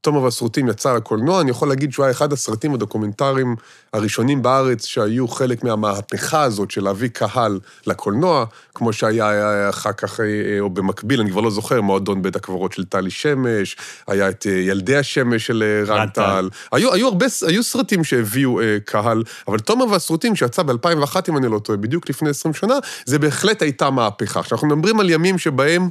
תומר והסרוטים יצא לקולנוע, אני יכול להגיד שהוא היה אחד הסרטים הדוקומנטריים הראשונים בארץ שהיו חלק מהמהפכה הזאת של להביא קהל לקולנוע, כמו שהיה אחר כך, אה, או במקביל, אני כבר לא זוכר, מועדון בית הקברות של טלי שמש, היה את אה, ילדי השמש של אה, רן טל. היו, היו הרבה, היו סרטים שהביאו קהל, אבל תומר והסרוטים, שיצא ב-2001, אם אני לא טועה, בדיוק לפני 20 שנה, זה בהחלט הייתה מהפכה. עכשיו, אנחנו מדברים על ימים שבהם...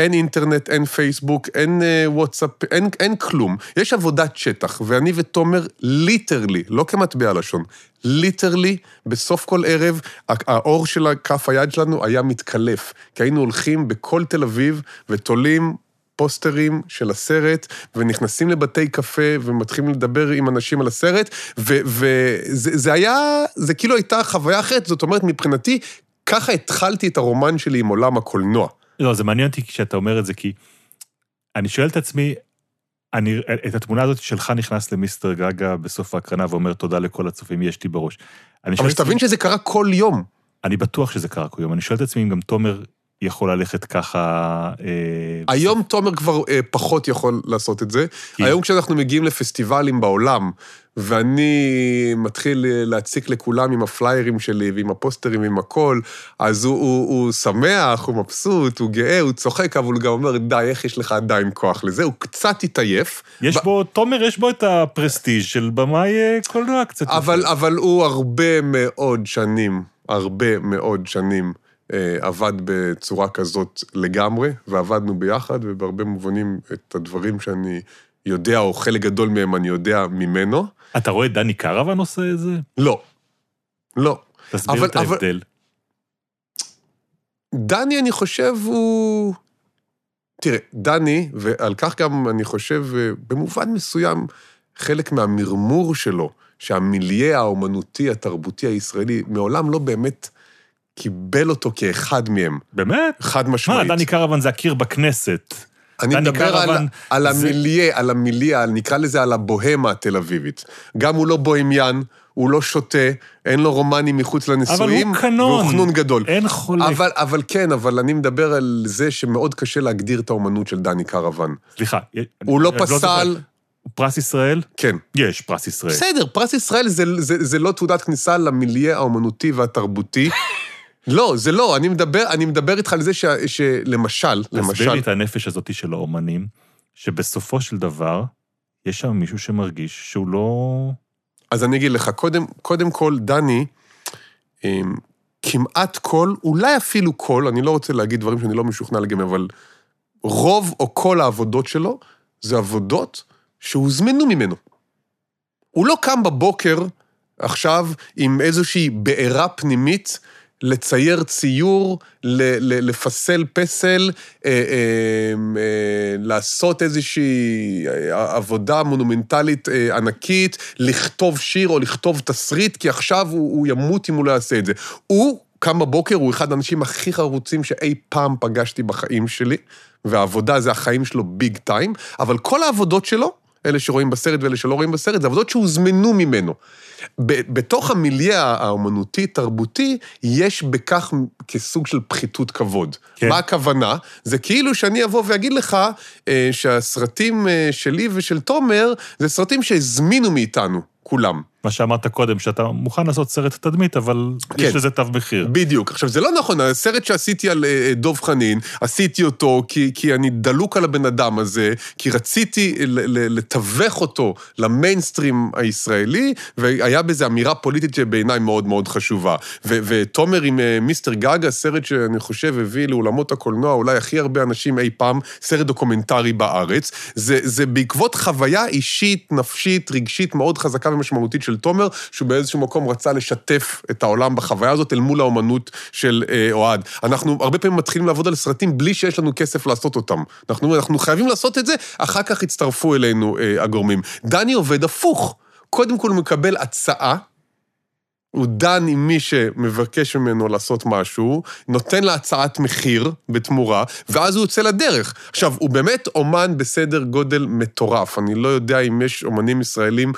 אין אינטרנט, אין פייסבוק, אין אה, וואטסאפ, אין, אין כלום. יש עבודת שטח, ואני ותומר literally, לא כמטבע לשון, literally, בסוף כל ערב, העור של כף היד שלנו היה מתקלף. כי היינו הולכים בכל תל אביב ותולים פוסטרים של הסרט, ונכנסים לבתי קפה ומתחילים לדבר עם אנשים על הסרט, וזה היה, זה כאילו הייתה חוויה אחרת, זאת אומרת, מבחינתי, ככה התחלתי את הרומן שלי עם עולם הקולנוע. לא, זה מעניין אותי כשאתה אומר את זה, כי אני שואל את עצמי, אני, את התמונה הזאת שלך נכנס למיסטר גגה בסוף ההקרנה ואומר תודה לכל הצופים, יש לי בראש. אבל שתבין שזה קרה כל יום. אני בטוח שזה קרה כל יום. אני שואל את עצמי אם גם תומר יכול ללכת ככה... אה, היום תומר כבר אה, פחות יכול לעשות את זה. כי... היום כשאנחנו מגיעים לפסטיבלים בעולם, ואני מתחיל להציק לכולם עם הפליירים שלי ועם הפוסטרים ועם הכל, אז הוא, הוא, הוא שמח, הוא מבסוט, הוא גאה, הוא צוחק, אבל הוא גם אומר, די, איך יש לך עדיין כוח לזה? הוא קצת התעייף. יש ב... בו, תומר, יש בו את הפרסטיג' של במאי אה, קולנוע קצת. אבל, אבל הוא הרבה מאוד שנים, הרבה מאוד שנים. אה, עבד בצורה כזאת לגמרי, ועבדנו ביחד, ובהרבה מובנים את הדברים שאני יודע, או חלק גדול מהם אני יודע ממנו. אתה רואה דני קרוון עושה את זה? לא. לא. תסביר אבל, את ההבדל. אבל... דני, אני חושב, הוא... תראה, דני, ועל כך גם אני חושב, אה, במובן מסוים, חלק מהמרמור שלו, שהמיליה האומנותי, התרבותי הישראלי, מעולם לא באמת קיבל אותו כאחד מהם. באמת? חד מה, משמעית. דני קרוון זה הקיר בכנסת. אני מדבר על, קרוון על זה- המיליה, על המיליה, נקרא לזה על הבוהמה התל אביבית. גם הוא לא בוהמיין, הוא לא שותה, אין לו רומנים מחוץ לנישואים. הוא קנון. והוא חנון גדול. אין חולק. אבל, אבל כן, אבל אני מדבר על זה שמאוד קשה להגדיר את האומנות של דני קרוון. סליחה. הוא לא אני זוכר. פסל, פרס ישראל? כן. יש פרס ישראל. בסדר, פרס ישראל זה, זה, זה לא תעודת כניסה למיליה האומנותי והתרבותי. לא, זה לא, אני מדבר, אני מדבר איתך על זה ש, שלמשל, תסביר למשל, לי את הנפש הזאת של האומנים, שבסופו של דבר, יש שם מישהו שמרגיש שהוא לא... אז אני אגיד לך, קודם, קודם כל, דני, אמ, כמעט כל, אולי אפילו כל, אני לא רוצה להגיד דברים שאני לא משוכנע לגמרי, אבל רוב או כל העבודות שלו, זה עבודות שהוזמנו ממנו. הוא לא קם בבוקר עכשיו עם איזושהי בעירה פנימית לצייר ציור, לפסל פסל, אה, אה, אה, לעשות איזושהי עבודה מונומנטלית ענקית, לכתוב שיר או לכתוב תסריט, כי עכשיו הוא, הוא ימות אם הוא לא יעשה את זה. הוא קם בבוקר, הוא אחד האנשים הכי חרוצים שאי פעם פגשתי בחיים שלי, והעבודה זה החיים שלו ביג טיים, אבל כל העבודות שלו, אלה שרואים בסרט ואלה שלא רואים בסרט, זה עבודות שהוזמנו ממנו. בתוך המיליה האומנותי-תרבותי, יש בכך כסוג של פחיתות כבוד. כן. מה הכוונה? זה כאילו שאני אבוא ואגיד לך אה, שהסרטים אה, שלי ושל תומר, זה סרטים שהזמינו מאיתנו, כולם. מה שאמרת קודם, שאתה מוכן לעשות סרט תדמית, אבל כן. יש לזה תו מחיר. בדיוק. עכשיו, זה לא נכון, הסרט שעשיתי על אה, דוב חנין, עשיתי אותו כי, כי אני דלוק על הבן אדם הזה, כי רציתי לתווך אותו למיינסטרים הישראלי, והיה בזה אמירה פוליטית שבעיניי מאוד מאוד חשובה. ו- ותומר עם אה, מיסטר גאגה, סרט שאני חושב הביא לאולמות הקולנוע אולי הכי הרבה אנשים אי פעם, סרט דוקומנטרי בארץ, זה, זה בעקבות חוויה אישית, נפשית, רגשית מאוד חזקה ומשמעותית של תומר, שהוא באיזשהו מקום רצה לשתף את העולם בחוויה הזאת אל מול האומנות של אה, אוהד. אנחנו הרבה פעמים מתחילים לעבוד על סרטים בלי שיש לנו כסף לעשות אותם. אנחנו, אנחנו חייבים לעשות את זה, אחר כך יצטרפו אלינו אה, הגורמים. דני עובד הפוך. קודם כל הוא מקבל הצעה, הוא דן עם מי שמבקש ממנו לעשות משהו, נותן לה הצעת מחיר בתמורה, ואז הוא יוצא לדרך. עכשיו, הוא באמת אומן בסדר גודל מטורף. אני לא יודע אם יש אומנים ישראלים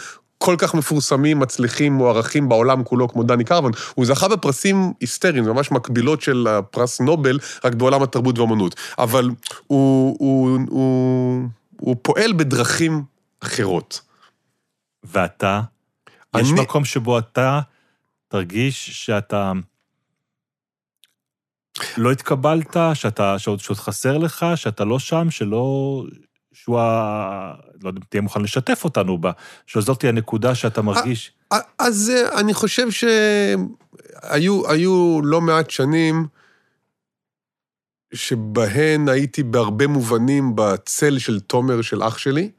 כל כך מפורסמים, מצליחים, מוערכים בעולם כולו, כמו דני קרוון. הוא זכה בפרסים היסטריים, ממש מקבילות של הפרס נובל, רק בעולם התרבות והאמנות. אבל הוא, הוא, הוא, הוא פועל בדרכים אחרות. ואתה, יש אני- מקום שבו אתה תרגיש שאתה לא התקבלת, שאתה, שעוד, שעוד חסר לך, שאתה לא שם, שלא... שהוא ה... לא יודע אם תהיה מוכן לשתף אותנו בה, שזאת תהיה הנקודה שאתה מרגיש. אז אה, אני חושב שהיו היו לא מעט שנים שבהן הייתי בהרבה מובנים בצל של תומר, של אח שלי.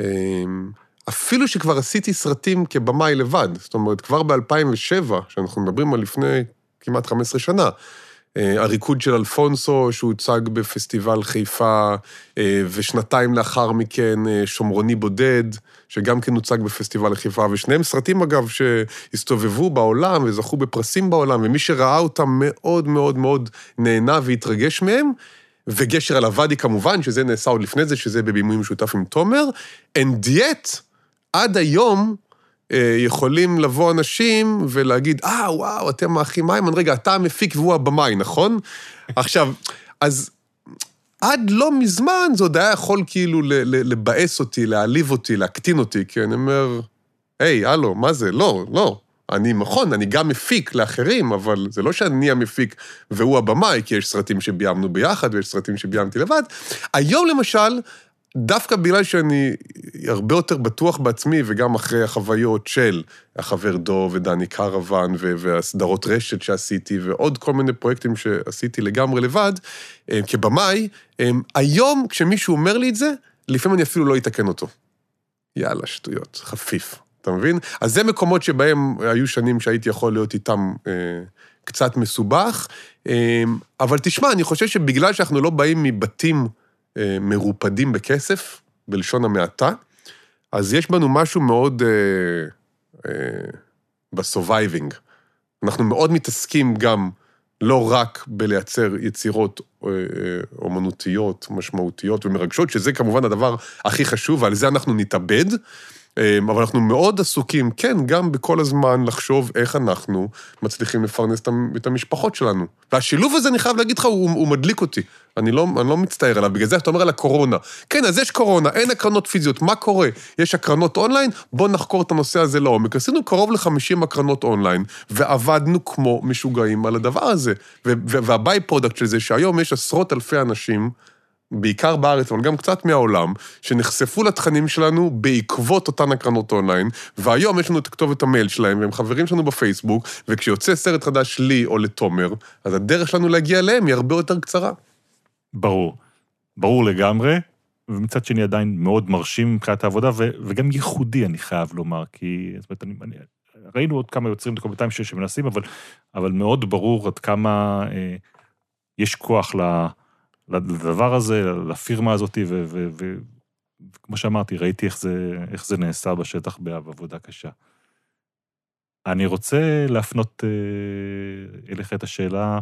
אמ, אפילו שכבר עשיתי סרטים כבמאי לבד. זאת אומרת, כבר ב-2007, שאנחנו מדברים על לפני כמעט 15 שנה, הריקוד של אלפונסו, שהוצג בפסטיבל חיפה, אה, ושנתיים לאחר מכן אה, שומרוני בודד, שגם כן הוצג בפסטיבל חיפה, ושניהם סרטים, אגב, שהסתובבו בעולם וזכו בפרסים בעולם, ומי שראה אותם מאוד מאוד מאוד נהנה והתרגש מהם. וגשר על הוואדי כמובן, שזה נעשה עוד לפני זה, שזה בבימוי משותף עם תומר, and yet, עד היום, אה, יכולים לבוא אנשים ולהגיד, אה, וואו, אתם האחים איימן, רגע, אתה המפיק והוא הבמאי, נכון? עכשיו, אז עד לא מזמן זה עוד היה יכול כאילו לבאס אותי, להעליב אותי, להקטין אותי, כי אני אומר, היי, הלו, מה זה? לא, לא. אני, נכון, אני גם מפיק לאחרים, אבל זה לא שאני המפיק והוא הבמאי, כי יש סרטים שביימנו ביחד ויש סרטים שביימתי לבד. היום למשל, דווקא בגלל שאני הרבה יותר בטוח בעצמי, וגם אחרי החוויות של החבר דוב ודני קרוון, והסדרות רשת שעשיתי, ועוד כל מיני פרויקטים שעשיתי לגמרי לבד, אה, כבמאי, אה, היום כשמישהו אומר לי את זה, לפעמים אני אפילו לא אתקן אותו. יאללה, שטויות, חפיף. אתה מבין? אז זה מקומות שבהם היו שנים שהייתי יכול להיות איתם אה, קצת מסובך. אה, אבל תשמע, אני חושב שבגלל שאנחנו לא באים מבתים מרופדים בכסף, בלשון המעטה, אז יש בנו משהו מאוד אה, אה, ב surviving. אנחנו מאוד מתעסקים גם לא רק בלייצר יצירות אה, אה, אומנותיות, משמעותיות ומרגשות, שזה כמובן הדבר הכי חשוב, ועל זה אנחנו נתאבד, אה, אבל אנחנו מאוד עסוקים, כן, גם בכל הזמן לחשוב איך אנחנו מצליחים לפרנס את המ- את המשפחות שלנו. והשילוב הזה, אני חייב להגיד לך, הוא, הוא מדליק אותי. אני לא, אני לא מצטער עליו, בגלל זה אתה אומר על הקורונה. כן, אז יש קורונה, אין הקרנות פיזיות, מה קורה? יש הקרנות אונליין, בואו נחקור את הנושא הזה לעומק. עשינו קרוב ל-50 הקרנות אונליין, ועבדנו כמו משוגעים על הדבר הזה. וה by-product של זה, שהיום יש עשרות אלפי אנשים, בעיקר בארץ, אבל גם קצת מהעולם, שנחשפו לתכנים שלנו בעקבות אותן הקרנות אונליין, והיום יש לנו את כתובת המייל שלהם, והם חברים שלנו בפייסבוק, וכשיוצא סרט חדש לי או לתומר, אז הדרך שלנו להגיע אליהם היא הרבה יותר קצרה. ברור. ברור לגמרי, ומצד שני עדיין מאוד מרשים מבחינת העבודה, ו- וגם ייחודי, אני חייב לומר, כי... זאת אומרת, אני, אני, ראינו עוד כמה יוצרים דוקומנטריים ש- שמנסים, אבל, אבל מאוד ברור עד כמה אה, יש כוח ל, לדבר הזה, לפירמה הזאת, וכמו שאמרתי, ראיתי איך זה, איך זה נעשה בשטח בעבודה קשה. אני רוצה להפנות אה, אליך את השאלה,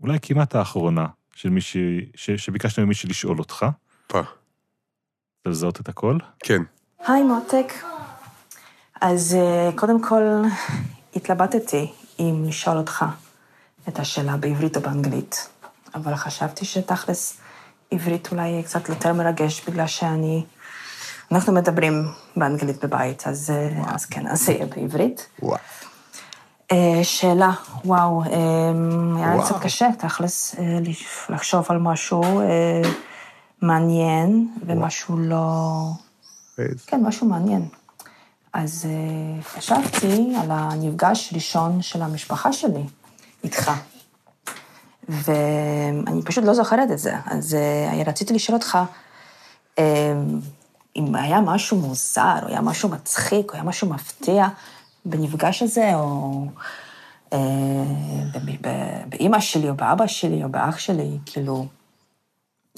אולי כמעט האחרונה, של מישהי, ש- שביקשת ממישהי לשאול אותך. פה. רוצה לזהות את הכל? כן. היי מותק. אז אה, קודם כל, התלבטתי אם לשאול אותך את השאלה בעברית או באנגלית, אבל חשבתי שתכלס עברית אולי יהיה קצת יותר מרגש, בגלל שאני... אנחנו מדברים באנגלית בבית, אז, אה, אז כן, אז זה יהיה בעברית. וואו. אה, שאלה, וואו, אה, היה וואו. קצת קשה, תכלס, לחשוב על משהו מעניין ומשהו לא... כן, משהו מעניין. אז חשבתי על הנפגש הראשון של המשפחה שלי איתך. ואני פשוט לא זוכרת את זה. אז אה, רציתי לשאול אותך, אה, אם היה משהו מוזר, או היה משהו מצחיק, או היה משהו מפתיע בנפגש הזה, או אה, באימא שלי, או באבא שלי, או באח שלי, כאילו,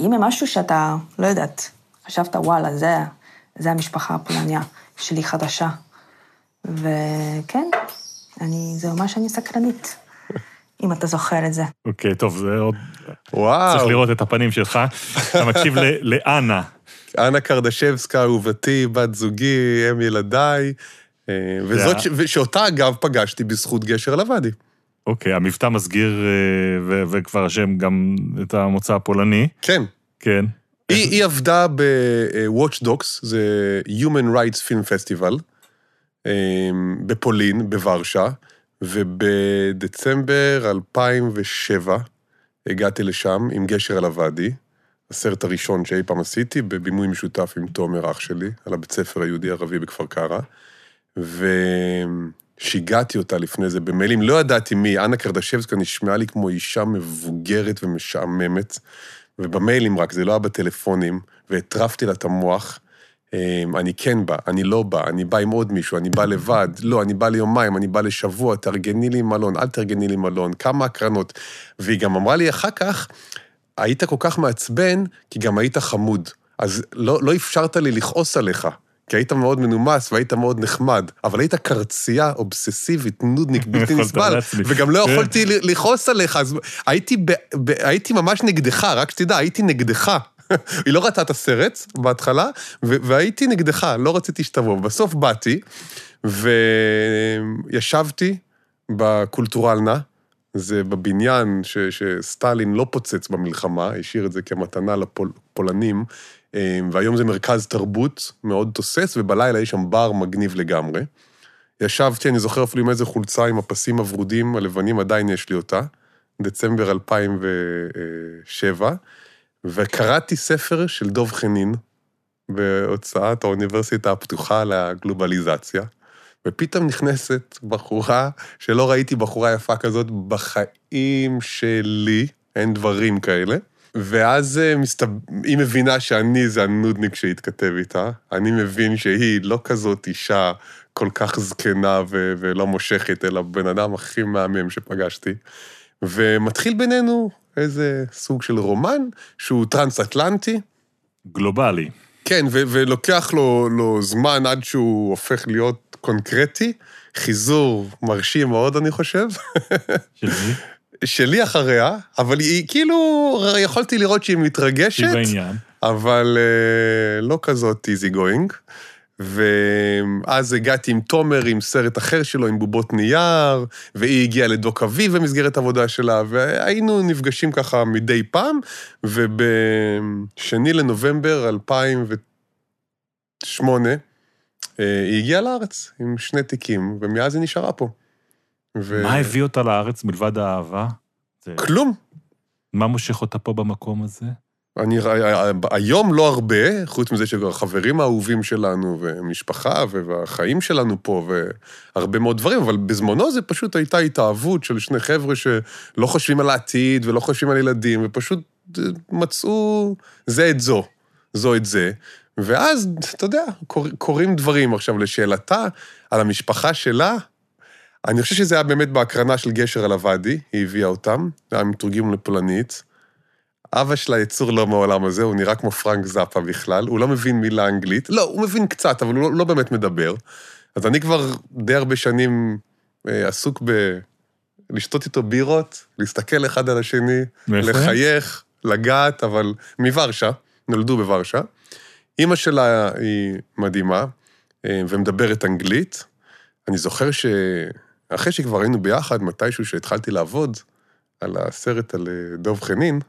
אם משהו שאתה, לא יודעת, חשבת, וואלה, זה, זה המשפחה הפולניה שלי חדשה. וכן, אני, זה ממש אני סקרנית, אם אתה זוכר את זה. אוקיי, טוב, זה עוד... וואו. צריך לראות את הפנים שלך. אתה מקשיב לאנה. אנה קרדשבסקה, אהובתי, בת זוגי, אם ילדיי, אה, וזאת, ש... ושאותה אגב פגשתי בזכות גשר לוואדי. אוקיי, המבטא מסגיר, אה, ו- וכבר השם גם את המוצא הפולני. כן. כן. היא, היא עבדה ב-Watch Dogs, זה Human Rights Film Festival, אה, בפולין, בוורשה, ובדצמבר 2007 הגעתי לשם עם גשר על הוואדי, הסרט הראשון שאי פעם עשיתי, בבימוי משותף עם תומר, אח שלי, על הבית ספר היהודי-ערבי בכפר קרא, ושיגעתי אותה לפני זה במיילים, לא ידעתי מי, אנה קרדשבסקה נשמעה לי כמו אישה מבוגרת ומשעממת, ובמיילים רק, זה לא היה בטלפונים, והטרפתי לה את המוח. אמ, אני כן בא, אני לא בא, אני בא עם עוד מישהו, אני בא לבד, לא, אני בא ליומיים, אני בא לשבוע, תארגני לי מלון, אל תארגני לי מלון, כמה הקרנות. והיא גם אמרה לי אחר כך, היית כל כך מעצבן, כי גם היית חמוד. אז לא, לא אפשרת לי לכעוס עליך, כי היית מאוד מנומס והיית מאוד נחמד, אבל היית קרצייה אובססיבית, נודניק, בלתי נסבל. וגם לא כן. יכולתי לכעוס עליך, אז הייתי, ב, ב, הייתי ממש נגדך, רק שתדע, הייתי נגדך. היא לא ראתה את הסרט בהתחלה, והייתי נגדך, לא רציתי שתבוא. בסוף באתי, וישבתי בקולטורלנה, זה בבניין ש, שסטלין לא פוצץ במלחמה, השאיר את זה כמתנה לפולנים, והיום זה מרכז תרבות מאוד תוסס, ובלילה יש שם בר מגניב לגמרי. ישבתי, אני זוכר אפילו עם איזה חולצה עם הפסים הוורודים הלבנים, עדיין יש לי אותה, דצמבר 2007, וקראתי ספר של דב חנין בהוצאת האוניברסיטה הפתוחה על הגלובליזציה, ופתאום נכנסת בחורה, שלא ראיתי בחורה יפה כזאת בחיים שלי, אין דברים כאלה. ואז אה, מסתב... היא מבינה שאני זה הנודניק שהתכתב איתה, אני מבין שהיא לא כזאת אישה כל כך זקנה ו... ולא מושכת, אלא בן אדם הכי מהמם שפגשתי. ומתחיל בינינו איזה סוג של רומן שהוא טרנס-אטלנטי. גלובלי. כן, ו- ולוקח לו, לו זמן עד שהוא הופך להיות קונקרטי. חיזור מרשים מאוד, אני חושב. של מי? שלי אחריה, אבל היא כאילו, יכולתי לראות שהיא מתרגשת, היא בעניין. אבל אה, לא כזאת איזי גוינג. ואז הגעתי עם תומר, עם סרט אחר שלו, עם בובות נייר, והיא הגיעה לדוק אביב במסגרת עבודה שלה, והיינו נפגשים ככה מדי פעם, ובשני לנובמבר 2008, אה, היא הגיעה לארץ עם שני תיקים, ומאז היא נשארה פה. ו... מה הביא אותה לארץ מלבד האהבה? זה- כלום. מה מושך אותה פה במקום הזה? אני, היום לא הרבה, חוץ מזה שהחברים האהובים שלנו, ומשפחה, והחיים שלנו פה, והרבה מאוד דברים, אבל בזמנו זה פשוט הייתה התאהבות של שני חבר'ה שלא חושבים על העתיד ולא חושבים על ילדים, ופשוט מצאו זה את זו, זו את זה. ואז, אתה יודע, קור, קורים דברים. עכשיו, לשאלתה על המשפחה שלה, אני חושב שזה היה באמת בהקרנה של גשר על הוואדי, היא הביאה אותם, זה היה מתורגם לפולנית. אבא שלה יצור לא מהעולם הזה, הוא נראה כמו פרנק זאפה בכלל, הוא לא מבין מילה אנגלית, לא, הוא מבין קצת, אבל הוא לא, לא באמת מדבר. אז אני כבר די הרבה שנים אה, עסוק ב... לשתות איתו בירות, להסתכל אחד על השני? לחייך, לגעת, אבל מוורשה, נולדו בוורשה. אימא שלה היא מדהימה, אה, ומדברת אנגלית. אני זוכר שאחרי שכבר היינו ביחד, מתישהו שהתחלתי לעבוד על הסרט על אה, דב חנין,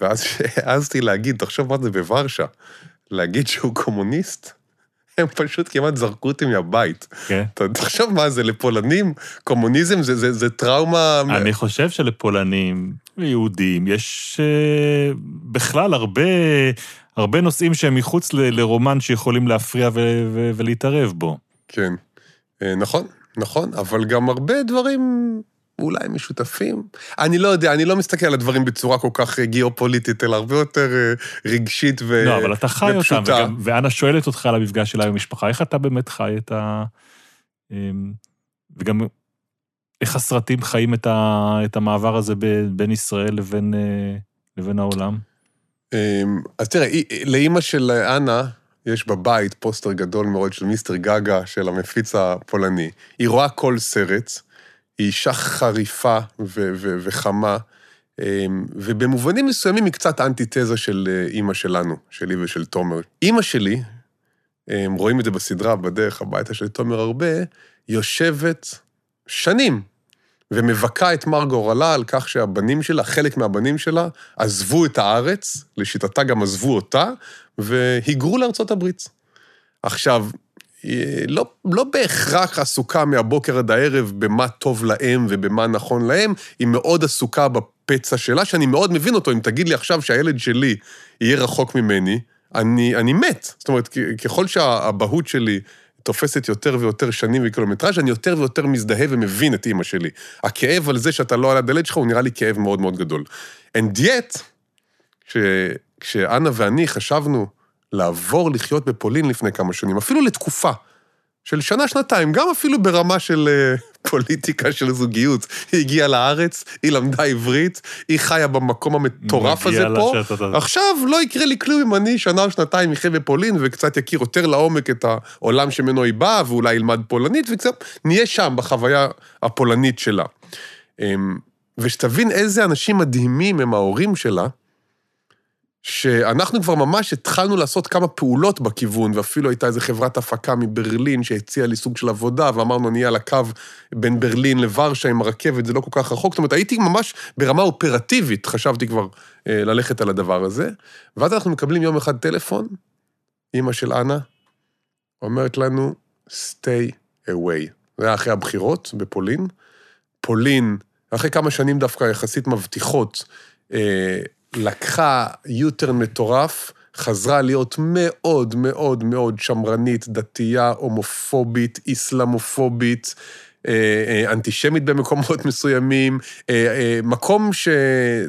ואז שהעזתי להגיד, תחשוב מה זה בוורשה, להגיד שהוא קומוניסט, הם פשוט כמעט זרקו אותי מהבית. כן. אתה תחשוב מה זה, לפולנים, קומוניזם זה, זה, זה טראומה... אני חושב שלפולנים, ליהודים, יש אה, בכלל הרבה, הרבה נושאים שהם מחוץ ל- לרומן שיכולים להפריע ו- ו- ולהתערב בו. כן. אה, נכון, נכון, אבל גם הרבה דברים אולי משותפים. אני לא יודע, אני לא מסתכל על הדברים בצורה כל כך אה, גיאופוליטית, אלא הרבה יותר אה, רגשית ו... לא, אבל אתה חי אותם, ופשוטה. וגם, ואנה שואלת אותך על המפגש שלה עם המשפחה, איך אתה באמת חי את ה... אמ, וגם איך הסרטים חיים את, ה... את המעבר הזה בין ישראל לבין, אה, לבין העולם? אמ, אז תראה, לאימא של אנה, יש בבית פוסטר גדול מאוד של מיסטר גגה, של המפיץ הפולני. היא רואה כל סרט, היא אישה חריפה ו- ו- וחמה, אמ, ובמובנים מסוימים היא קצת אנטיתזה של אה, אימא שלנו, שלי ושל תומר. אימא שלי, אמ, רואים את זה בסדרה, בדרך הביתה של תומר הרבה, יושבת שנים ומבכה את מר גורלה על כך שהבנים שלה, חלק מהבנים שלה, עזבו את הארץ, לשיטתה גם עזבו אותה, והיגרו לארצות הברית. עכשיו, לא, לא בהכרח עסוקה מהבוקר עד הערב במה טוב להם ובמה נכון להם, היא מאוד עסוקה בפצע שלה, שאני מאוד מבין אותו. אם תגיד לי עכשיו שהילד שלי יהיה רחוק ממני, אני, אני מת. זאת אומרת, ככל שהאבהות שלי תופסת יותר ויותר שנים וקילומטראז', אני יותר ויותר מזדהה ומבין את אימא שלי. הכאב על זה שאתה לא על הדלת שלך, הוא נראה לי כאב מאוד מאוד גדול. And yet, כש, כשאנה ואני חשבנו לעבור לחיות בפולין לפני כמה שנים, אפילו לתקופה של שנה-שנתיים, גם אפילו ברמה של אה, פוליטיקה של זוגיות. היא הגיעה לארץ, היא למדה עברית, היא חיה במקום המטורף הזה פה. שאתה- עכשיו לא יקרה לי כלום אם אני שנה או שנתיים אחיה בפולין וקצת יכיר יותר לעומק את העולם שממנו היא באה, ואולי ילמד פולנית, וקצת נהיה שם בחוויה הפולנית שלה. אמ, ושתבין איזה אנשים מדהימים הם ההורים שלה, שאנחנו כבר ממש התחלנו לעשות כמה פעולות בכיוון, ואפילו הייתה איזו חברת הפקה מברלין שהציעה לי סוג של עבודה, ואמרנו, נהיה על הקו בין ברלין לוורשה עם הרכבת, זה לא כל כך רחוק. זאת אומרת, הייתי ממש ברמה אופרטיבית, חשבתי כבר אה, ללכת על הדבר הזה. ואז אנחנו מקבלים יום אחד טלפון, אימא של אנה אומרת לנו, stay away. זה היה אחרי הבחירות בפולין. פולין, אחרי כמה שנים דווקא יחסית מבטיחות, אה, לקחה U-turn מטורף, חזרה להיות מאוד מאוד מאוד שמרנית, דתייה, הומופובית, איסלאמופובית, אה, אה, אנטישמית במקומות מסוימים, אה, מקום ש...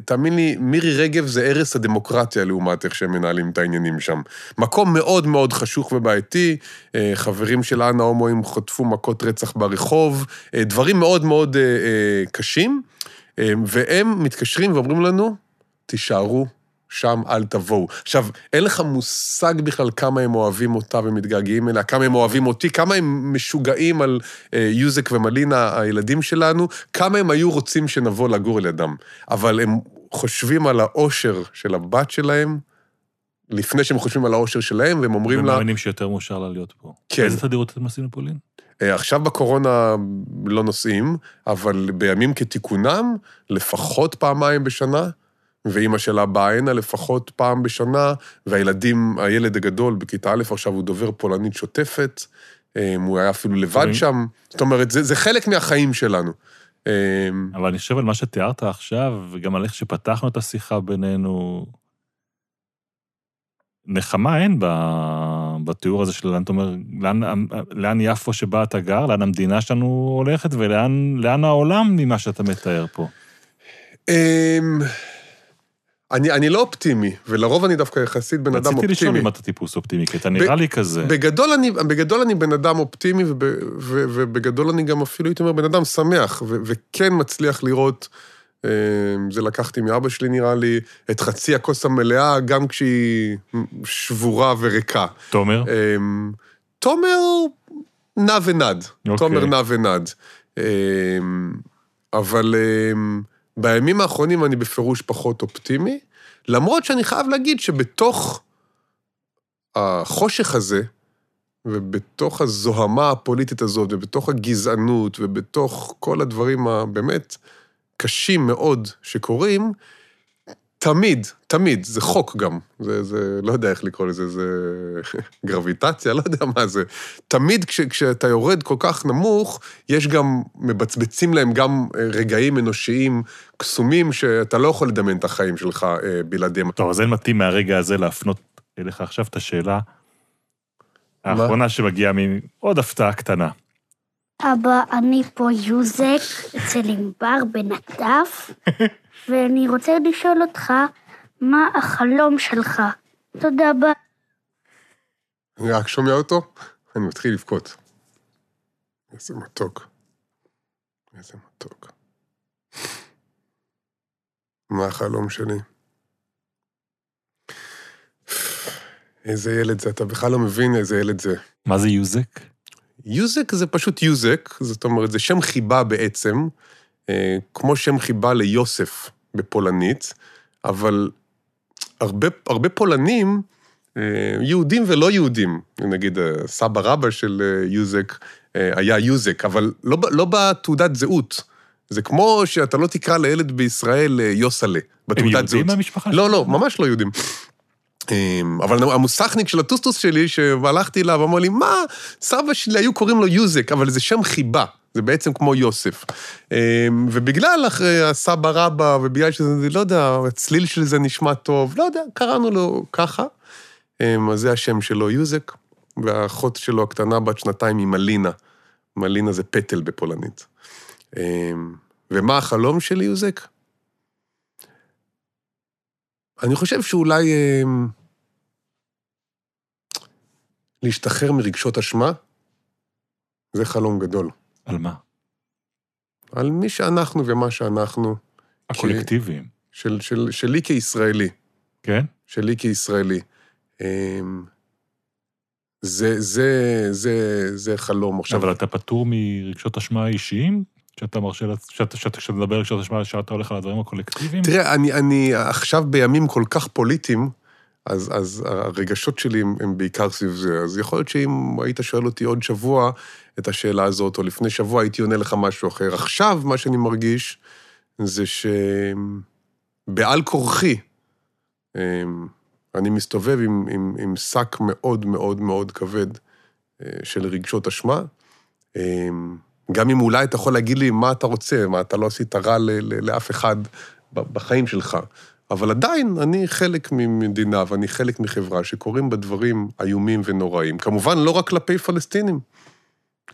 תאמין לי, מירי רגב זה ערש הדמוקרטיה לעומת איך שהם מנהלים את העניינים שם. מקום מאוד מאוד חשוך ובעייתי, חברים של אנה הומואים חטפו מכות רצח ברחוב, דברים מאוד מאוד קשים, והם מתקשרים ואומרים לנו, תישארו שם אל תבואו. עכשיו, אין לך מושג בכלל כמה הם אוהבים אותה ומתגעגעים אליה, כמה הם אוהבים אותי, כמה הם משוגעים על אה, יוזק ומלינה, הילדים שלנו, כמה הם היו רוצים שנבוא לגור לידם. אבל הם חושבים על האושר של הבת שלהם, לפני שהם חושבים על האושר שלהם, והם אומרים לה... ומאמינים שיותר מאושר לה להיות פה. כן. איזה תדירות אתם נוסעים לפולין? אה, עכשיו בקורונה לא נוסעים, אבל בימים כתיקונם, לפחות פעמיים בשנה, ואימא שלה באה הנה לפחות פעם בשנה, והילדים, הילד הגדול בכיתה א' עכשיו הוא דובר פולנית שוטפת, אה, הוא היה אפילו לבד? שם, זאת אומרת, זה, זה חלק מהחיים שלנו. אה, אבל אני חושב על מה שתיארת עכשיו, וגם על איך שפתחנו את השיחה בינינו, נחמה אין בתיאור הזה של לאן אתה אומר, לאן, לאן יפו שבה אתה גר, לאן המדינה שלנו הולכת, ולאן לאן העולם ממה שאתה מתאר פה. אמ, אני, אני לא אופטימי, ולרוב אני דווקא יחסית בן אדם רציתי אופטימי. לשאול אם אתה טיפוס אופטימי, כי אתה נראה לי כזה. בגדול אני, בגדול אני בן אדם אופטימי, וב, ו, ובגדול אני גם אפילו, הייתי אומר, בן אדם שמח, ו, וכן מצליח לראות, אה, זה לקחתי מאבא שלי נראה לי, את חצי הכוס המלאה, גם כשהיא שבורה וריקה. תומר? אה, תומר נע ונד. אוקיי. תומר נע ונד. אה, אבל בימים האחרונים אני בפירוש פחות אופטימי, למרות שאני חייב להגיד שבתוך החושך הזה, ובתוך הזוהמה הפוליטית הזאת, ובתוך הגזענות, ובתוך כל הדברים הבאמת קשים מאוד שקורים, תמיד, תמיד, זה חוק גם, זה, זה, לא יודע איך לקרוא לזה, זה גרביטציה, לא יודע מה זה. תמיד כש, כשאתה יורד כל כך נמוך, יש גם, מבצבצים להם גם אה, רגעים אנושיים קסומים, שאתה לא יכול לדמיין את החיים שלך אה, בלעדיהם. טוב, אז אין מתאים מהרגע הזה להפנות אליך עכשיו את השאלה האחרונה שמגיעה מעוד הפתעה קטנה. אבא, אני פה יוזק אצל ענבר בנטף, ואני רוצה לשאול אותך, מה החלום שלך? תודה רבה. אני רק שומע אותו, אני מתחיל לבכות. איזה מתוק. איזה מתוק. מה החלום שלי? איזה ילד זה, אתה בכלל לא מבין איזה ילד זה. מה זה יוזק? יוזק זה פשוט יוזק, זאת אומרת, זה שם חיבה בעצם, כמו שם חיבה ליוסף בפולנית, אבל הרבה, הרבה פולנים, אה, יהודים ולא יהודים, נגיד הסבא רבא של אה, יוזק אה, היה יוזק, אבל לא, לא בתעודת זהות. זה כמו שאתה לא תקרא לילד בישראל אה, יוסלה, הם בתעודת זהות. יהודים מהמשפחה לא, לא, ממש לא יהודים. אמ, אבל המוסכניק של הטוסטוס שלי, שהלכתי אליו, אמר לי, מה, סבא שלי היו קוראים לו יוזק, אבל זה שם חיבה, זה בעצם כמו יוסף. אמ, ובגלל אחרי הסבא רבא, ובגלל שזה, לא יודע, הצליל של זה נשמע טוב, לא יודע, קראנו לו ככה. אמ, אז זה השם שלו, יוזק, והאחות שלו הקטנה בת שנתיים היא מלינה. מלינה זה פטל בפולנית. אמ, ומה החלום של יוזק? אני חושב שאולי להשתחרר מרגשות אשמה, זה חלום גדול. על מה? על מי שאנחנו ומה שאנחנו, הקולקטיביים, של, של, שלי כישראלי, כן? שלי כישראלי. אה, זה, זה, זה, זה חלום. עכשיו, אבל אתה פטור מרגשות אשמה אישיים? שאתה מרשה, שאתה, שאתה, כשאתה מדבר על רגשות אשמה, שאתה הולך על הדברים הקולקטיביים? תראה, אני, אני עכשיו בימים כל כך פוליטיים, אז, אז הרגשות שלי הם, הם בעיקר סביב זה. אז יכול להיות שאם היית שואל אותי עוד שבוע את השאלה הזאת, או לפני שבוע הייתי עונה לך משהו אחר. עכשיו, מה שאני מרגיש זה שבעל כורחי, אמ, אני מסתובב עם, עם, עם שק מאוד מאוד מאוד כבד אה, של רגשות אשמה. אמ, גם אם אולי אתה יכול להגיד לי מה אתה רוצה, מה אתה לא עשית רע לאף אחד בחיים שלך. אבל עדיין אני חלק ממדינה ואני חלק מחברה שקורים בה דברים איומים ונוראים. כמובן, לא רק כלפי פלסטינים,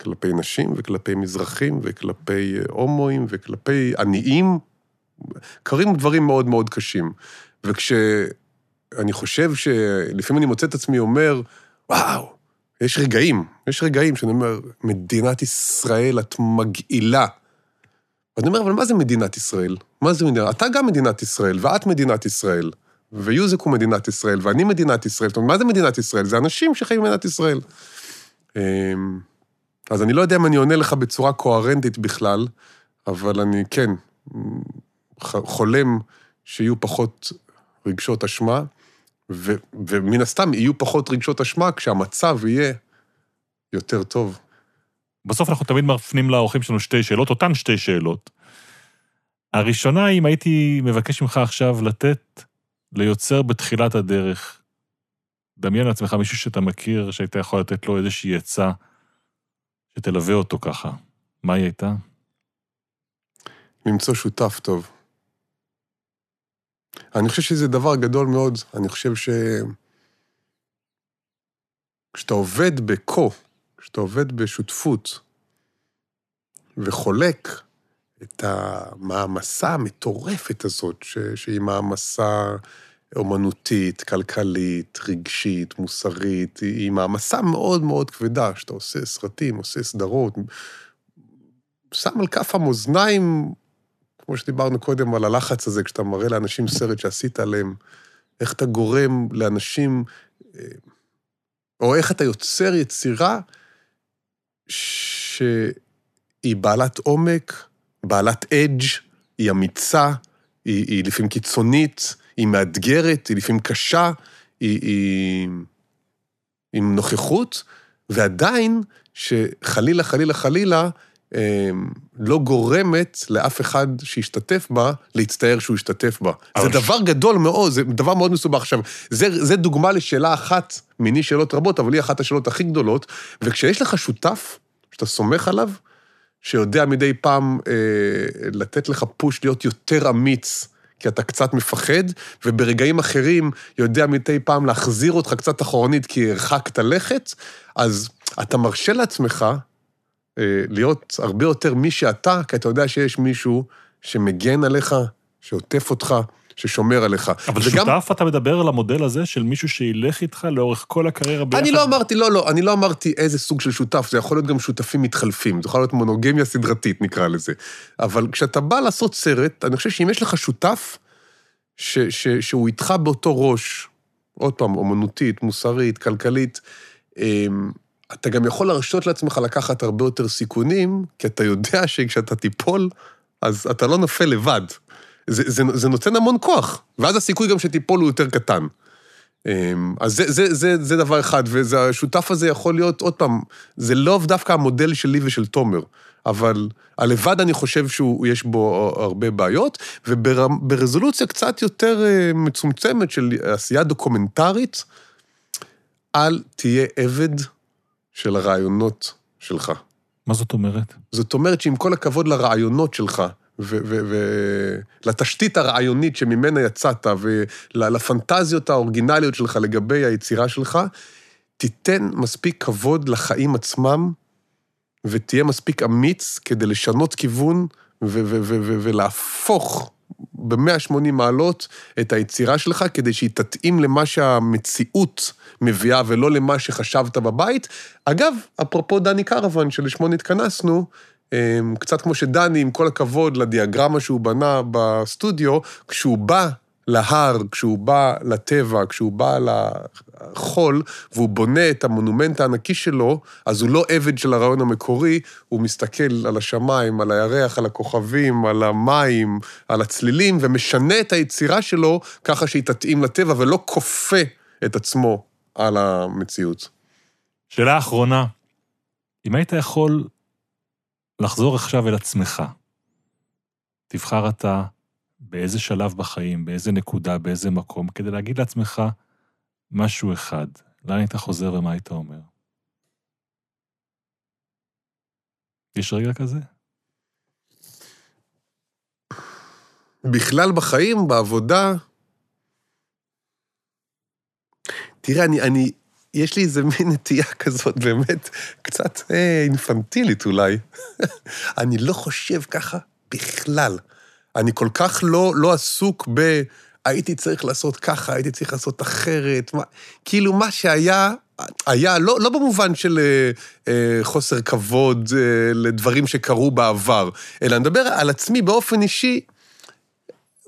כלפי נשים וכלפי מזרחים וכלפי אה, הומואים וכלפי עניים. קורים דברים מאוד מאוד קשים. וכשאני חושב שלפעמים אני מוצא את עצמי אומר, וואו, יש רגעים, יש רגעים שאני אומר, מדינת ישראל, את מגעילה. ואני אומר, אבל מה זה מדינת ישראל? מה זה מדינת? אתה גם מדינת ישראל, ואת מדינת ישראל. ויוזק הוא מדינת ישראל, ואני מדינת ישראל. זאת אומרת, מה זה מדינת ישראל? זה אנשים שחיים במדינת ישראל. אמ, אז אני לא יודע אם אני עונה לך בצורה קוהרנטית בכלל, אבל אני כן חולם שיהיו פחות רגשות אשמה, ומן הסתם יהיו פחות רגשות אשמה כשהמצב יהיה יותר טוב. בסוף אנחנו תמיד מפנים לאורחים שלנו שתי שאלות, אותן שתי שאלות. הראשונה, אם הייתי מבקש ממך עכשיו לתת ליוצר בתחילת הדרך, דמיין לעצמך מישהו שאתה מכיר, שהיית יכול לתת לו איזושהי עצה שתלווה אותו ככה. מה היא הייתה? למצוא שותף טוב. אני חושב שזה דבר גדול מאוד. אני חושב ש... כשאתה עובד בקו, כשאתה עובד בשותפות, וחולק את המעמסה המטורפת הזאת, ש... שהיא מעמסה אומנותית, כלכלית, רגשית, מוסרית, היא מעמסה מאוד מאוד כבדה, שאתה עושה סרטים, עושה סדרות, שם על כף המאזניים כמו שדיברנו קודם על הלחץ הזה, כשאתה מראה לאנשים סרט שעשית עליהם, איך אתה גורם לאנשים, אה, או איך אתה יוצר יצירה שהיא בעלת עומק, בעלת אדג', היא אמיצה, היא, היא לפעמים קיצונית, היא מאתגרת, היא לפעמים קשה, היא, היא עם נוכחות, ועדיין שחלילה, חלילה, חלילה, לא גורמת לאף אחד שישתתף בה, להצטער שהוא ישתתף בה. זה דבר גדול מאוד, זה דבר מאוד מסובך. עכשיו, זה, זה דוגמה לשאלה אחת מיני שאלות רבות, אבל היא אחת השאלות הכי גדולות, וכשיש לך שותף, שאתה סומך עליו, שיודע מדי פעם אה, לתת לך פוש להיות יותר אמיץ, כי אתה קצת מפחד, וברגעים אחרים יודע מדי פעם להחזיר אותך קצת אחורנית כי הרחקת לכת, אז אתה מרשה לעצמך להיות הרבה יותר מי שאתה, כי אתה יודע שיש מישהו שמגן עליך, שעוטף אותך, ששומר עליך. אבל וגם... שותף, אתה מדבר על המודל הזה של מישהו שילך איתך לאורך כל הקריירה ביחד? אני לא אמרתי, לא, לא, אני לא אמרתי איזה סוג של שותף, זה יכול להיות גם שותפים מתחלפים, זה יכול להיות מונוגמיה סדרתית, נקרא לזה. אבל כשאתה בא לעשות סרט, אני חושב שאם יש לך שותף, ש, ש, שהוא איתך באותו ראש, עוד פעם, אומנותית, מוסרית, כלכלית, אתה גם יכול להרשות לעצמך לקחת הרבה יותר סיכונים, כי אתה יודע שכשאתה תיפול, אז אתה לא נופל לבד. זה, זה, זה נותן המון כוח, ואז הסיכוי גם שתיפול הוא יותר קטן. אז זה, זה, זה, זה דבר אחד, והשותף הזה יכול להיות, עוד פעם, זה לא דווקא המודל שלי ושל תומר, אבל הלבד אני חושב שיש בו הרבה בעיות, וברזולוציה קצת יותר מצומצמת של עשייה דוקומנטרית, אל תהיה עבד של הרעיונות שלך. מה זאת אומרת? זאת אומרת שעם כל הכבוד לרעיונות שלך, ולתשתית הרעיונית שממנה יצאת, ולפנטזיות האורגינליות שלך לגבי היצירה שלך, תיתן מספיק כבוד לחיים עצמם, ותהיה מספיק אמיץ כדי לשנות כיוון ולהפוך ב-180 מעלות את היצירה שלך, כדי שהיא תתאים למה שהמציאות מביאה ולא למה שחשבת בבית. אגב, אפרופו דני קרוון, שלשמו נתכנסנו, קצת כמו שדני, עם כל הכבוד לדיאגרמה שהוא בנה בסטודיו, כשהוא בא להר, כשהוא בא לטבע, כשהוא בא לחול, והוא בונה את המונומנט הענקי שלו, אז הוא לא עבד של הרעיון המקורי, הוא מסתכל על השמיים, על הירח, על הכוכבים, על המים, על הצלילים, ומשנה את היצירה שלו ככה שהיא תתאים לטבע, ולא כופה את עצמו על המציאות. שאלה אחרונה, אם היית יכול לחזור עכשיו אל עצמך, תבחר אתה באיזה שלב בחיים, באיזה נקודה, באיזה מקום, כדי להגיד לעצמך משהו אחד. לאן היית חוזר ומה היית אומר? יש רגע כזה? בכלל בחיים, בעבודה... תראה, אני, אני, יש לי איזה מין נטייה כזאת, באמת, קצת אה, אינפנטילית אולי. אני לא חושב ככה בכלל. אני כל כך לא, לא עסוק ב... הייתי צריך לעשות ככה, הייתי צריך לעשות אחרת. מה, כאילו, מה שהיה, היה, לא, לא במובן של אה, אה, חוסר כבוד אה, לדברים שקרו בעבר, אלא אני מדבר על עצמי באופן אישי,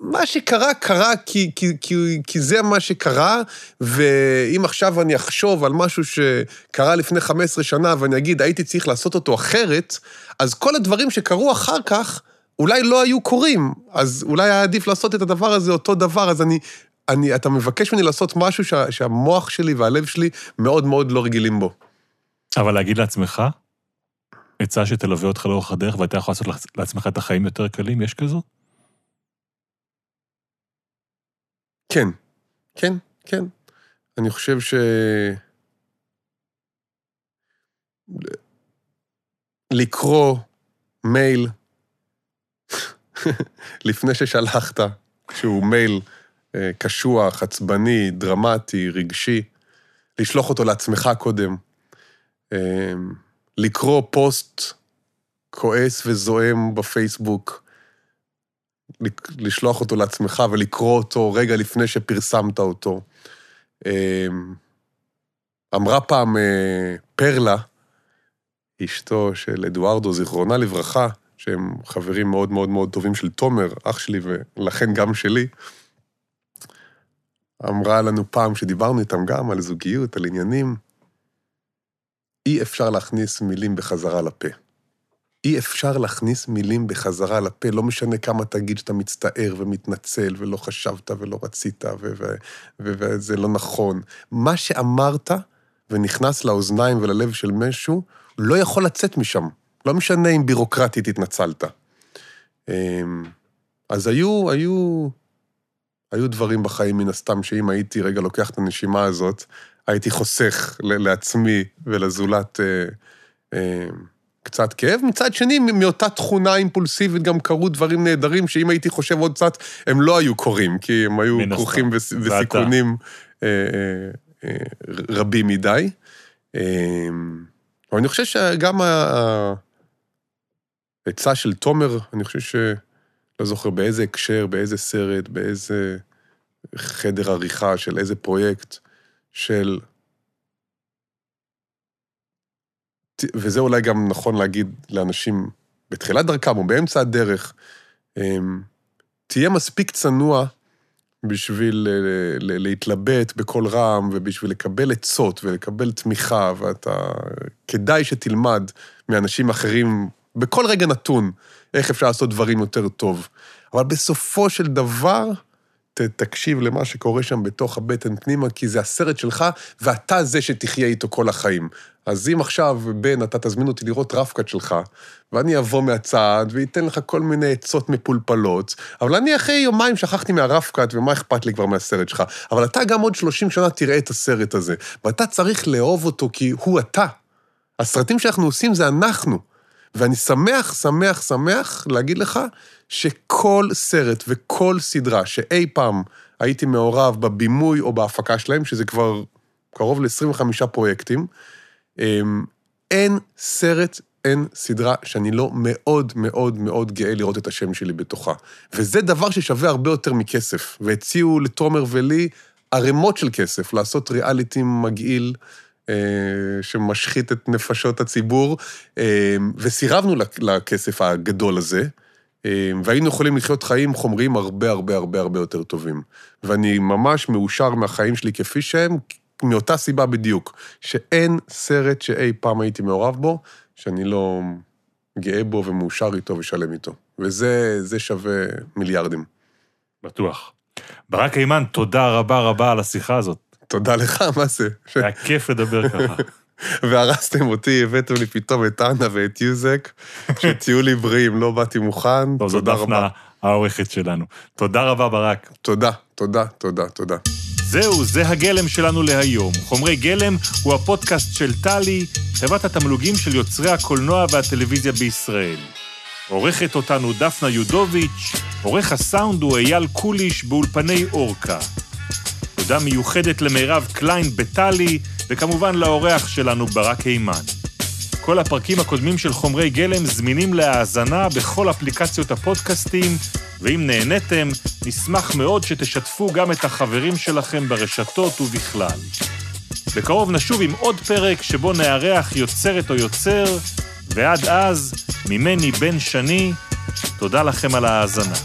מה שקרה, קרה כי, כי, כי, כי זה מה שקרה, ואם עכשיו אני אחשוב על משהו שקרה לפני 15 שנה ואני אגיד, הייתי צריך לעשות אותו אחרת, אז כל הדברים שקרו אחר כך אולי לא היו קורים, אז אולי היה עדיף לעשות את הדבר הזה אותו דבר, אז אני... אני, אתה מבקש ממני לעשות משהו שה, שהמוח שלי והלב שלי מאוד מאוד לא רגילים בו. אבל להגיד לעצמך, עצה שתלווה אותך לאורך הדרך ואתה יכול לעשות לעצמך את החיים יותר קלים, יש כזו? כן, כן, כן. אני חושב ש... לקרוא מייל לפני ששלחת, שהוא מייל אה, קשוח, עצבני, דרמטי, רגשי, לשלוח אותו לעצמך קודם. אה, לקרוא פוסט כועס וזועם בפייסבוק, לשלוח אותו לעצמך ולקרוא אותו רגע לפני שפרסמת אותו. אמ, אמרה פעם אה, פרלה, אשתו של אדוארדו, זיכרונה לברכה, שהם חברים מאוד מאוד מאוד טובים של תומר, אח שלי, ולכן גם שלי, אמרה לנו פעם, שדיברנו איתם גם על זוגיות, על עניינים, אי אפשר להכניס מילים בחזרה לפה. אי אפשר להכניס מילים בחזרה לפה, לא משנה כמה תגיד שאתה מצטער ומתנצל ולא חשבת ולא רצית וזה לא נכון. מה שאמרת ונכנס לאוזניים וללב של מישהו, לא יכול לצאת משם. לא משנה אם בירוקרטית התנצלת. אמ, אז היו, היו, היו דברים בחיים מן הסתם, שאם הייתי רגע לוקח את הנשימה הזאת, הייתי חוסך לעצמי ולזולת אה, אה, קצת כאב. מצד שני, מאותה תכונה אימפולסיבית גם קרו דברים נהדרים, שאם הייתי חושב עוד קצת, הם לא היו קורים, כי הם היו כרוכים בסיכונים אה, רבים מדי. אה, אבל אני חושב שגם העצה של תומר, אני חושב ש... לא זוכר באיזה הקשר, באיזה סרט, באיזה חדר עריכה של איזה פרויקט, של... וזה אולי גם נכון להגיד לאנשים בתחילת דרכם או באמצע הדרך, אמ, תהיה מספיק צנוע בשביל להתלבט בקול רם ובשביל לקבל עצות ולקבל תמיכה, ואתה... כדאי שתלמד מאנשים אחרים בכל רגע נתון איך אפשר לעשות דברים יותר טוב. אבל בסופו של דבר, תקשיב למה שקורה שם בתוך הבטן פנימה, כי זה הסרט שלך, ואתה זה שתחיה איתו כל החיים. אז אם עכשיו, בן, אתה תזמין אותי לראות רפקת שלך, ואני אבוא מהצד ואתן לך כל מיני עצות מפולפלות, אבל אני אחרי יומיים שכחתי מהרפקת, ומה אכפת לי כבר מהסרט שלך? אבל אתה גם עוד 30 שנה תראה את הסרט הזה, ואתה צריך לאהוב אותו כי הוא אתה. הסרטים שאנחנו עושים זה אנחנו. ואני שמח, שמח, שמח להגיד לך שכל סרט וכל סדרה שאי פעם הייתי מעורב בבימוי או בהפקה שלהם, שזה כבר קרוב ל-25 פרויקטים, אמ, אין סרט, אין סדרה שאני לא מאוד מאוד מאוד גאה לראות את השם שלי בתוכה. וזה דבר ששווה הרבה יותר מכסף. והציעו לתומר ולי ערימות של כסף לעשות ריאליטי מגעיל. אה, שמשחית את נפשות הציבור, אה, וסירבנו לכסף הגדול הזה, אה, והיינו יכולים לחיות חיים חומריים הרבה הרבה הרבה הרבה יותר טובים. ואני ממש מאושר מהחיים שלי כפי שהם, מאותה סיבה בדיוק, שאין סרט שאי פעם הייתי מעורב בו, שאני לא גאה בו ומאושר איתו ושלם איתו. וזה שווה מיליארדים. בטוח. ברק הימן, תודה רבה רבה על השיחה הזאת. תודה לך, מה זה? היה כיף לדבר ככה. והרסתם אותי, הבאתם לי פתאום את אנה ואת יוזק, שתהיו לי בריאים, לא באתי מוכן, טוב, תודה רבה. זו דפנה העורכת שלנו. תודה רבה, ברק. תודה, תודה, תודה, תודה. זהו, זה הגלם שלנו להיום. חומרי גלם הוא הפודקאסט של טלי, חברת התמלוגים של יוצרי הקולנוע והטלוויזיה בישראל. עורכת אותנו דפנה יודוביץ', עורך הסאונד הוא אייל קוליש באולפני אורקה. תודה מיוחדת למירב קליין בטלי, וכמובן לאורח שלנו ברק הימן. כל הפרקים הקודמים של חומרי גלם זמינים להאזנה בכל אפליקציות הפודקאסטים, ואם נהניתם, נשמח מאוד שתשתפו גם את החברים שלכם ברשתות ובכלל. בקרוב נשוב עם עוד פרק שבו נארח יוצרת או יוצר, ועד אז, ממני בן שני, תודה לכם על ההאזנה.